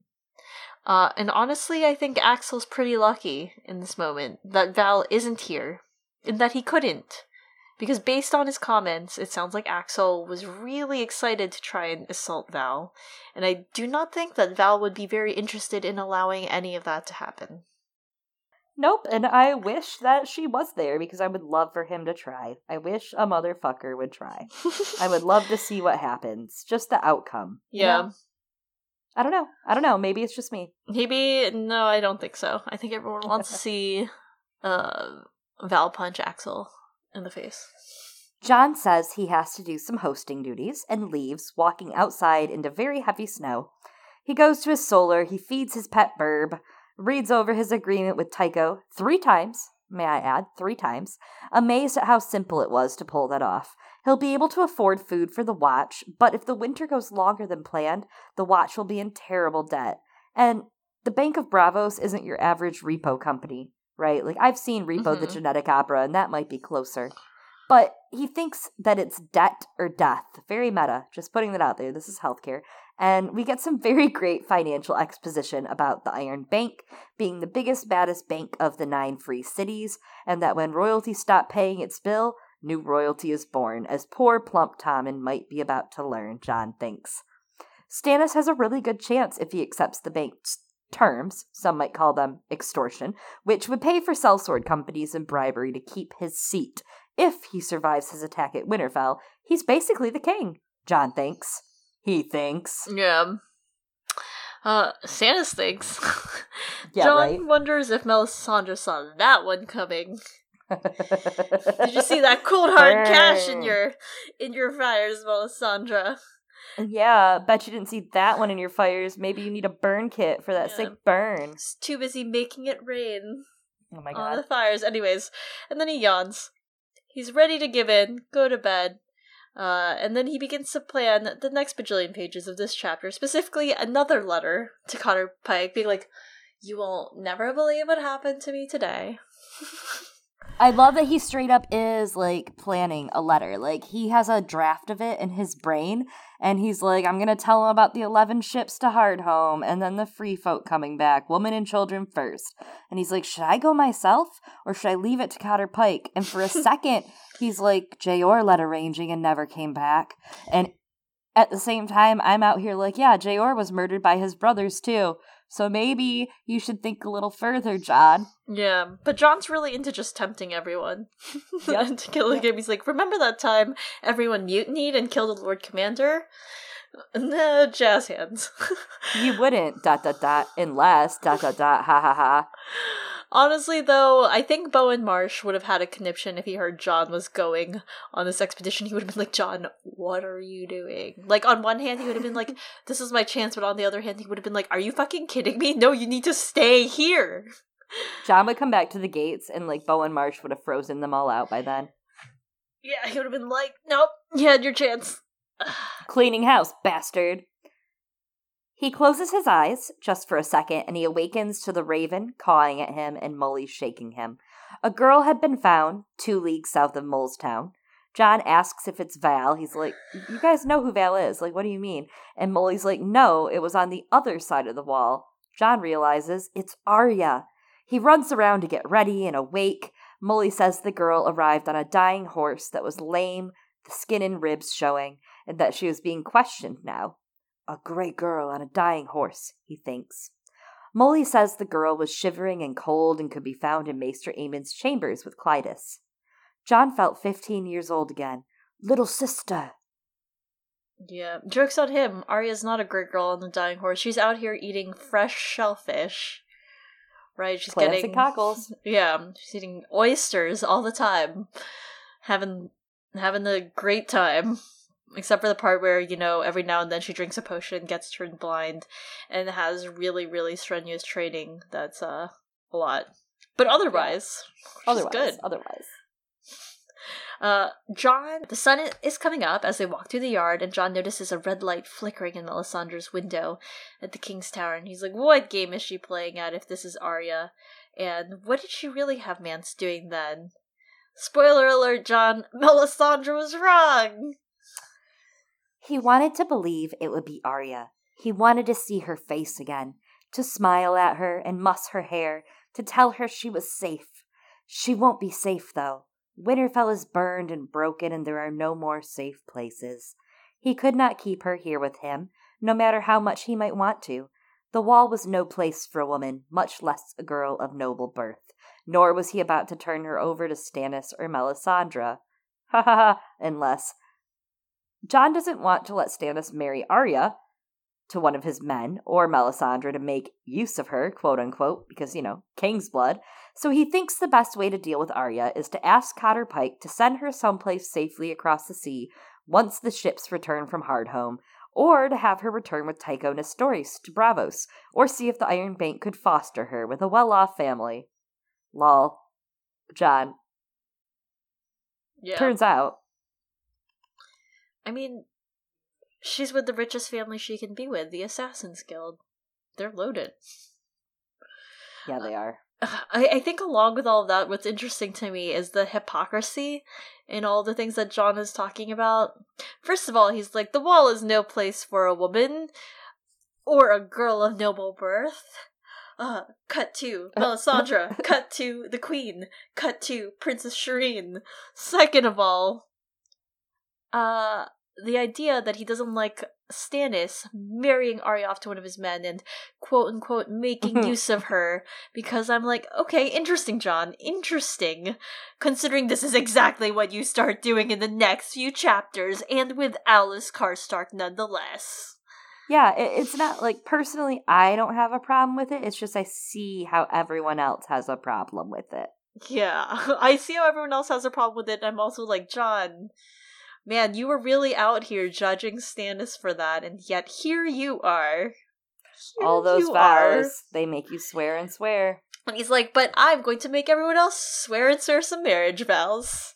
Uh, and honestly, I think Axell's pretty lucky in this moment that Val isn't here, and that he couldn't. Because based on his comments, it sounds like Axell was really excited to try and assault Val, and I do not think that Val would be very interested in allowing any of that to happen. Nope, and I wish that she was there because I would love for him to try. I wish a motherfucker would try. I would love to see what happens, just the outcome. you Yeah. know? I don't know. I don't know. Maybe it's just me. Maybe no, I don't think so. I think everyone wants to *laughs* see uh Val punch Axell in the face. Jon says he has to do some hosting duties and leaves, walking outside into very heavy snow. He goes to his solar, he feeds his pet burb, reads over his agreement with Tycho three times, may I add, three times, amazed at how simple it was to pull that off. He'll be able to afford food for the watch, but if the winter goes longer than planned, the watch will be in terrible debt. And the Bank of Braavos isn't your average repo company, right? Like, I've seen Repo the Mhm. Genetic Opera, and that might be closer. But he thinks that it's debt or death. Very meta. Just putting that out there. This is healthcare. And we get some very great financial exposition about the Iron Bank being the biggest, baddest bank of the nine free cities, and that when royalty stopped paying its bill, new royalty is born, as poor plump Tommen might be about to learn, Jon thinks. Stannis has a really good chance if he accepts the bank's terms, some might call them extortion, which would pay for sellsword companies and bribery to keep his seat. If he survives his attack at Winterfell, he's basically the king, Jon thinks. He thinks. Yeah. Uh, Stannis thinks. *laughs* Yeah, Jon right? wonders if Melisandre saw that one coming. *laughs* Did you see that cold hard cash in your in your fires, Melisandre? Yeah, bet you didn't see that one in your fires. Maybe you need a burn kit for that Yeah. sick burn. He's too busy making it rain Oh my on the fires. Anyways, and then he yawns. He's ready to give in, go to bed. Uh, and then he begins to plan the next bajillion pages of this chapter, specifically another letter to Cotter Pike, being like, You will never believe what happened to me today. *laughs* I love that he straight up is like planning a letter. Like he has a draft of it in his brain and he's like, I'm gonna tell him about the eleven ships to Hardhome and then the free folk coming back, women and children first. And he's like, Should I go myself or should I leave it to Cotter Pike? And for a *laughs* second, he's like, Jeor led arranging and never came back. And at the same time, I'm out here like, yeah, Jeor was murdered by his brothers too. So maybe you should think a little further, Jon. Yeah, but Jon's really into just tempting everyone Yep. to kill the game. He's like, remember that time everyone mutinied and killed the Lord Commander? No, jazz hands. *laughs* You wouldn't dot dot dot unless dot dot dot ha ha ha. Honestly, though, I think Bowen Marsh would have had a conniption if he heard Jon was going on this expedition. He would have been like, Jon, what are you doing? Like, on one hand, he would have been like, *laughs* this is my chance, but on the other hand, he would have been like, are you fucking kidding me? No, you need to stay here. Jon would come back to the gates and like Bowen Marsh would have frozen them all out by then. Yeah, he would have been like, nope, you had your chance. *sighs* Cleaning house, bastard. He closes his eyes just for a second and he awakens to the raven cawing at him and Mully shaking him. A girl had been found two leagues south of Molestown. Jon asks if it's Val. He's like, You guys know who Val is. Like, what do you mean? And Mully's like, No, it was on the other side of the wall. Jon realizes it's Arya. He runs around to get ready and awake. Mully says the girl arrived on a dying horse that was lame, the skin and ribs showing, and that she was being questioned now. A gray girl on a dying horse, he thinks. Mully says the girl was shivering and cold and could be found in Maester Aemon's chambers with Clydas. Jon felt fifteen years old again. Little sister. Yeah, joke's on him. Arya's not a great girl on the dying horse. She's out here eating fresh shellfish. Right? She's Classic getting cockles. *laughs* Yeah, she's eating oysters all the time. Having having a great time. Except for the part where, you know, every now and then she drinks a potion, gets turned blind, and has really, really strenuous training that's uh a lot. But otherwise, she's Otherwise, good. otherwise. Uh, Jon, the sun is coming up as they walk through the yard, and Jon notices a red light flickering in Melisandre's window at the King's Tower, and he's like, What game is she playing at if this is Arya? And what did she really have Mance doing then? Spoiler alert, Jon, Melisandre was wrong! He wanted to believe it would be Arya. He wanted to see her face again, to smile at her and muss her hair, to tell her she was safe. She won't be safe, though. Winterfell is burned and broken, and there are no more safe places. He could not keep her here with him, no matter how much he might want to. The wall was no place for a woman, much less a girl of noble birth, nor was he about to turn her over to Stannis or Melisandre. Ha ha ha, unless. Jon doesn't want to let Stannis marry Arya to one of his men, or Melisandre to make use of her, quote unquote, because, you know, king's blood. So he thinks the best way to deal with Arya is to ask Cotter Pike to send her someplace safely across the sea once the ships return from Hardhome, or to have her return with Tycho Nestoris to Braavos, or see if the Iron Bank could foster her with a well off family. Lol. Jon. Yeah. Turns out. I mean, she's with the richest family she can be with, the Assassin's Guild. They're loaded. Yeah, they are. *sighs* I, I think along with all of that, what's interesting to me is the hypocrisy in all the things that Jon is talking about. First of all, he's like, the wall is no place for a woman or a girl of noble birth. Uh, cut to *laughs* Melisandre. cut to the Queen. Cut to Princess Shireen. Second of all, uh, the idea that he doesn't like Stannis marrying Arya off to one of his men and quote unquote making mm-hmm. use of her because I'm like, okay, interesting, Jon, interesting. Considering this is exactly what you start doing in the next few chapters, and with Alys Karstark nonetheless. Yeah, it, it's not like personally, I don't have a problem with it. It's just I see how everyone else has a problem with it. Yeah, *laughs* I see how everyone else has a problem with it. I'm also like, Jon, Man, you were really out here judging Stannis for that, and yet here you are. Here All those vows, are. they make you swear and swear. And he's like, but I'm going to make everyone else swear and swear some marriage vows.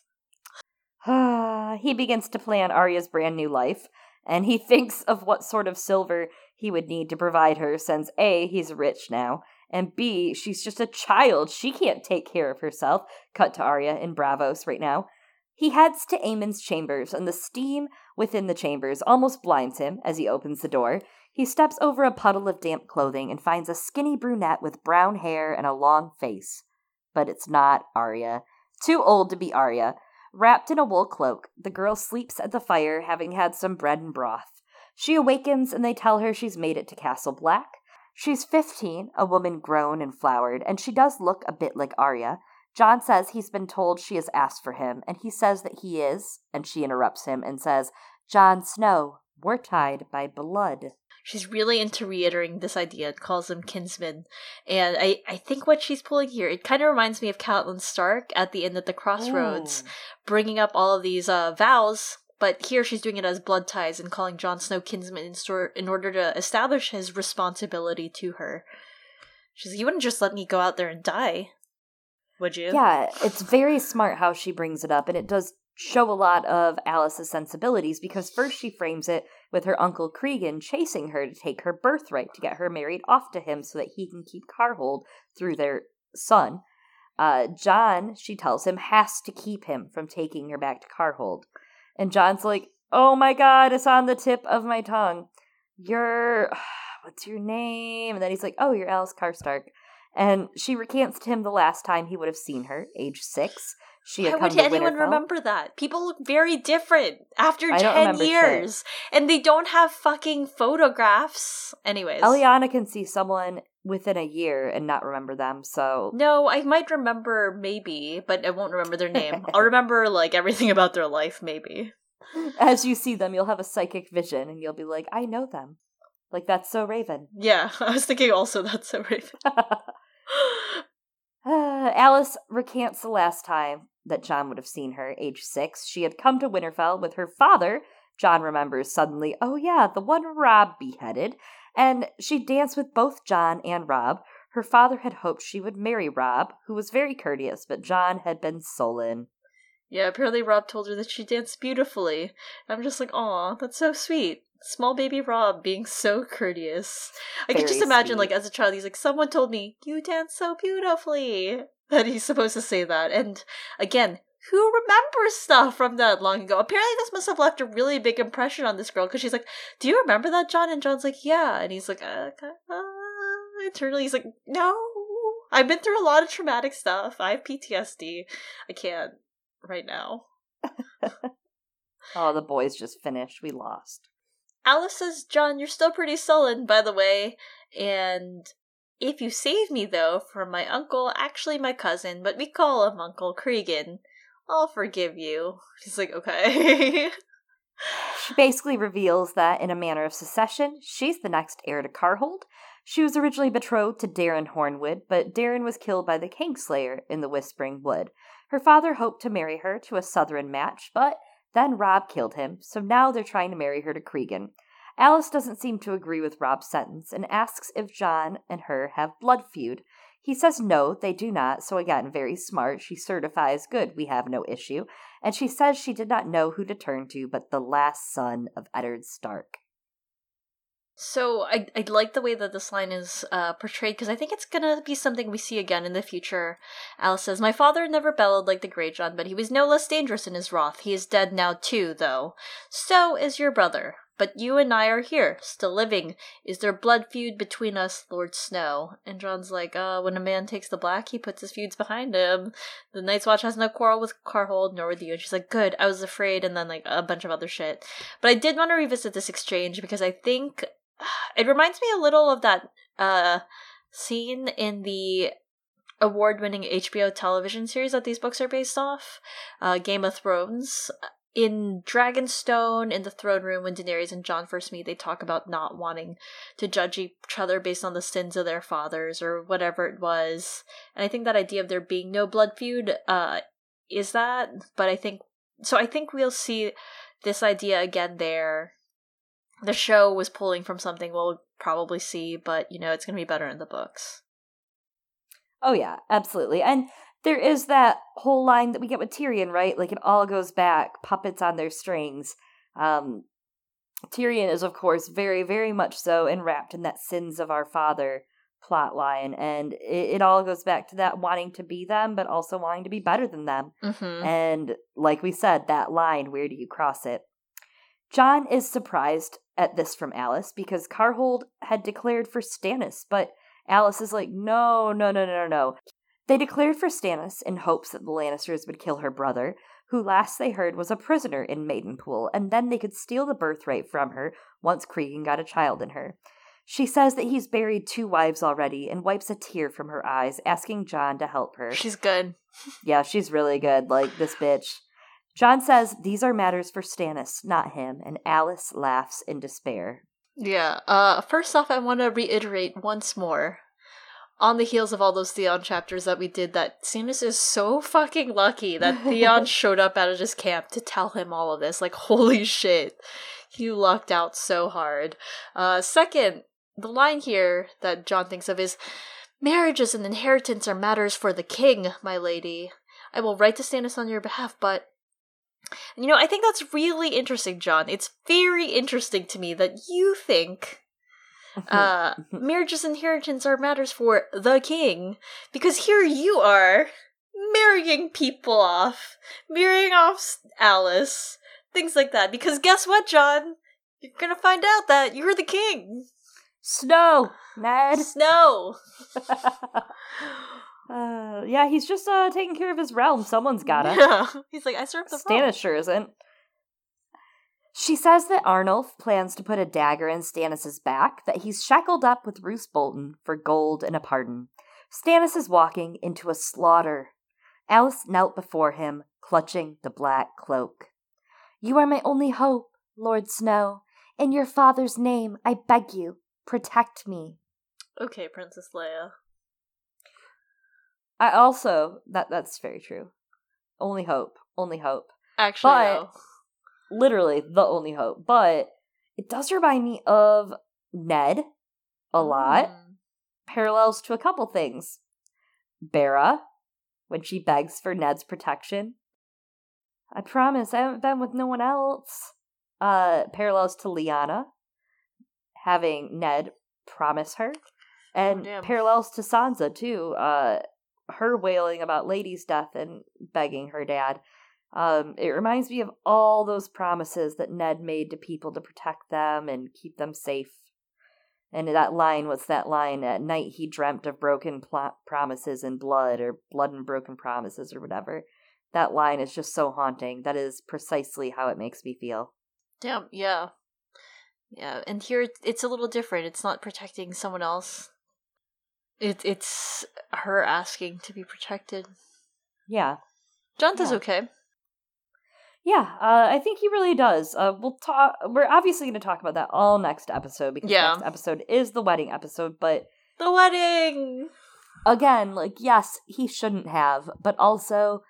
*sighs* he begins to plan Arya's brand new life, and he *laughs* thinks of what sort of silver he would need to provide her since A, he's rich now, and B, she's just a child. She can't take care of herself. Cut to Arya in Braavos right now. He heads to Aemon's chambers, and the steam within the chambers almost blinds him as he opens the door. He steps over a puddle of damp clothing and finds a skinny brunette with brown hair and a long face. But it's not Arya. Too old to be Arya. Wrapped in a wool cloak, the girl sleeps at the fire, having had some bread and broth. She awakens, and they tell her she's made it to Castle Black. She's 15, a woman grown and flowered, and she does look a bit like Arya. Jon says he's been told she has asked for him, and he says that he is, and she interrupts him and says, Jon Snow, we're tied by blood. She's really into reiterating this idea and calls him kinsman. And I, I think what she's pulling here, it kind of reminds me of Catelyn Stark at the end at the crossroads, bringing up all of these uh, vows. But here she's doing it as blood ties and calling Jon Snow kinsman in, store, in order to establish his responsibility to her. She's like, You wouldn't just let me go out there and die, would you? Yeah, it's very smart how she brings it up, and it does show a lot of Alys's sensibilities because first she frames it with her uncle Cregan chasing her to take her birthright to get her married off to him so that he can keep Karhold through their son. Uh, Jon, she tells him, has to keep him from taking her back to Karhold. And Jon's like, oh my god, it's on the tip of my tongue. You're, *sighs* what's your name? And then he's like, oh, you're Alys Karstark. And she recants to him the last time he would have seen her, age six. She had Why would anyone Winterfell. remember that? People look very different after I 10 remember shit. years. And they don't have fucking photographs. Anyways. Eliana can see someone within a year and not remember them, so No, I might remember maybe, but I won't remember their name. *laughs* I'll remember like everything about their life maybe. as you see them, you'll have a psychic vision and you'll be like, I know them. Like, that's so Raven. Yeah, *laughs* I was thinking also that's so Raven. *laughs* *sighs* Uh, Alys recants the last time that Jon would have seen her, age six. She had come to Winterfell with her father. Jon remembers suddenly, oh yeah, the one Robb beheaded. And she danced with both Jon and Robb. Her father had hoped she would marry Robb, who was very courteous, but Jon had been sullen. yeah, apparently Robb told her that she danced beautifully. I'm just like, aw, that's so sweet. Small baby Robb being so courteous. I Very just imagine, sweet. like, as a child, he's like, someone told me, you dance so beautifully. *laughs* That he's supposed to say that. And again, who remembers stuff from that long ago? Apparently, this must have left a really big impression on this girl because she's like, Do you remember that, Jon? And Jon's like, Yeah. And he's like, uh, uh, Internally, he's like, No. I've been through a lot of traumatic stuff. I have PTSD. I can't right now. *laughs* Oh, the boys just finished. We lost. Alys says, Jon, you're still pretty sullen, by the way. And if you save me, though, from my uncle, actually my cousin, but we call him Uncle Cregan, I'll forgive you. *laughs* He's like, okay. She *laughs* basically reveals that, in a manner of secession, she's the next heir to Karhold. She was originally betrothed to Daryn Hornwood, but Daryn was killed by the Kingslayer in the Whispering Wood. Her father hoped to marry her to a southern match, but then Robb killed him, so now they're trying to marry her to Cregan. Alys doesn't seem to agree with Robb's sentence and asks if Jon and her have blood feud. He says no, they do not, so again, very smart. She certifies, good, we have no issue. And she says she did not know who to turn to but the last son of Eddard Stark. So I I like the way that this line is uh, portrayed because I think it's gonna be something we see again in the future. Alys says, "My father never bellowed like the Greatjon, but he was no less dangerous in his wrath. He is dead now too, though. So is your brother. But you and I are here, still living. Is there blood feud between us, Lord Snow?" And Jon's like, "Uh, when a man takes the black, he puts his feuds behind him. The Night's Watch has no quarrel with Karhold, nor with you." And she's like, "Good. I was afraid," and then like a bunch of other shit. But I did want to revisit this exchange because I think it reminds me a little of that uh scene in the award-winning HBO television series that these books are based off, uh, Game of Thrones. In Dragonstone, in the throne room, when Daenerys and Jon first meet, they talk about not wanting to judge each other based on the sins of their fathers or whatever it was. And I think that idea of there being no blood feud uh, is that, but I think so. I think we'll see this idea again there. The show was pulling from something we'll probably see, but you know, it's going to be better in the books. Oh yeah, absolutely. And there is that whole line that we get with Tyrion, right? Like it all goes back, puppets on their strings. Um Tyrion is of course very, very much so enwrapped in that sins of our father plot line and it, it all goes back to that wanting to be them but also wanting to be better than them Mm-hmm. and like we said that line where do you cross it jon is surprised at this from alys because karhold had declared for stannis but alice is like no no no no no they declared for stannis in hopes that the lannisters would kill her brother who last they heard was a prisoner in maidenpool and then they could steal the birthright from her once cregan got a child in her she says that he's buried two wives already and wipes a tear from her eyes, asking Jon to help her. She's good. Yeah, she's really good, like this bitch. Jon says these are matters for Stannis, not him, and Alys laughs in despair. Yeah. Uh first off I want to reiterate once more on the heels of all those Theon chapters that we did that Stannis is so fucking lucky that *laughs* Theon showed up out of his camp to tell him all of this. Like *laughs* holy shit. He lucked out so hard. Uh second, the line here that Jon thinks of is marriages and inheritance are matters for the king, my lady. I will write to Stannis on your behalf, but you know, I think that's really interesting, Jon. It's very interesting to me that you think uh, marriages and inheritance are matters for the king, because here you are marrying people off, marrying off Alys, things like that. Because guess what, Jon? You're gonna find out that you're the king. Snow, Ned. Snow. *laughs* *laughs* uh, yeah, he's just uh, taking care of his realm. Someone's gotta. *laughs* Yeah. He's like, I serve the. Stannis sure isn't. She says that Arnulf plans to put a dagger in Stannis's back, that he's shackled up with Roose Bolton for gold and a pardon. Stannis is walking into a slaughter. Alys knelt before him, clutching the black cloak. You are my only hope, Lord Snow. In your father's name, I beg you, protect me. Okay, Princess Leia. I also that that's very true. Only hope, only hope. Actually, But- no. literally the only hope. But it does remind me of Ned a lot. Mm. Parallels to a couple things. Bera, when she begs for Ned's protection. I promise I haven't been with no one else. Uh parallels to Lyanna, having Ned promise her. And damn. parallels to Sansa too. Uh her wailing about Lady's death and begging her dad. Um, it reminds me of all those promises that Ned made to people to protect them and keep them safe. And that line was that line at night he dreamt of broken pl- promises and blood, or blood and broken promises, or whatever. That line is just so haunting. That is precisely how it makes me feel. Damn, yeah. Yeah, and here it's a little different. It's not protecting someone else. It it's her asking to be protected. Yeah. John does Yeah. okay. Yeah, uh, I think he really does. Uh, we'll talk. We're obviously going to talk about that all next episode because Yeah. next episode is the wedding episode. But The wedding. again, like, yes, he shouldn't have, but also,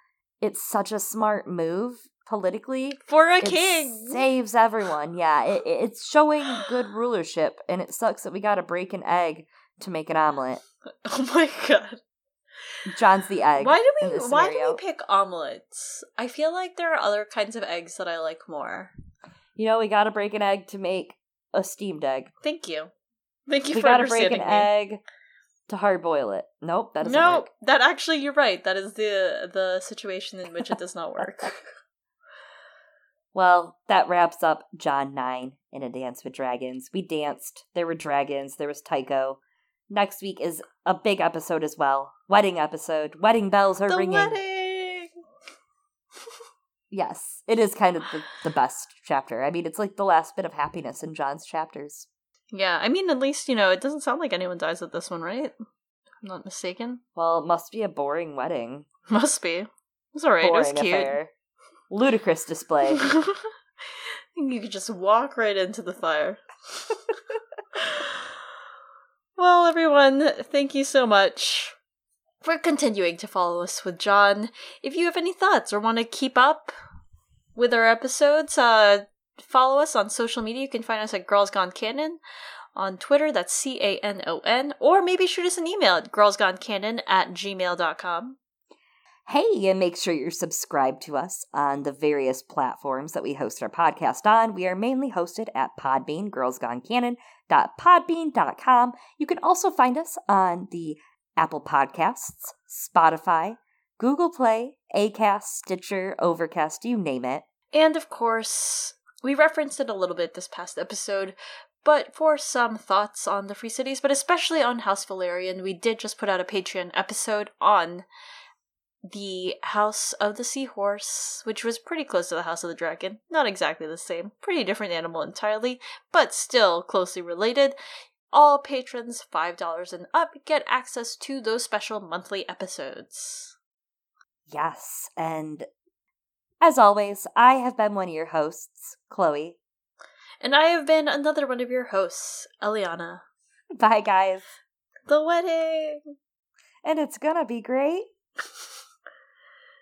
it's such a smart move politically. For a It king. saves everyone. Yeah, it, it- it's showing good rulership, and it sucks that we got to break an egg to make an omelet. *laughs* oh my god. Jon's the egg. Why do we why do we pick omelets? I feel like there are other kinds of eggs that I like more. You know, we got to break an egg to make a steamed egg. Thank you. Thank you we for got to break an me. egg to hard boil it. Nope, that doesn't no, work. that actually you're right. That is the the situation in which it does not work. *laughs* *laughs* Well, that wraps up Jon 9 in A Dance with Dragons. We danced. There were dragons. There was Tycho. Next week is a big episode as well. Wedding episode. Wedding bells are the ringing. wedding. *laughs* Yes, it is kind of the, the best chapter. I mean, it's like the last bit of happiness in Jon's chapters. Yeah, I mean, at least you know it doesn't sound like anyone dies at this one, right? I'm not mistaken. Well, it must be a boring wedding. *laughs* Must be. It's alright. It was cute. affair. Ludicrous display. *laughs* you could just walk right into the fire. Well, everyone, thank you so much for continuing to follow us with Jon. If you have any thoughts or want to keep up with our episodes. Uh, follow us on social media. You can find us at Girls Gone Canon on Twitter. That's C A N O N. Or maybe shoot us an email at girlsgonecanon at gmail.com. Hey, and make sure you're subscribed to us on the various platforms that we host our podcast on. We are mainly hosted at Podbean, girlsgonecanon.podbean.com. You can also find us on the Apple Podcasts, Spotify, Google Play, Acast, Stitcher, Overcast, you name it. And of course, we referenced it a little bit this past episode, but for some thoughts on the Free Cities, but especially on House Velaryon, we did just put out a Patreon episode on the House of the Seahorse, which was pretty close to the House of the Dragon. Not exactly the same, pretty different animal entirely, but still closely related. All patrons $5 and up get access to those special monthly episodes. Yes, and as always, I have been one of your hosts, Chloe. And I have been another one of your hosts, Eliana. Bye, guys. The wedding! And it's gonna be great. *laughs*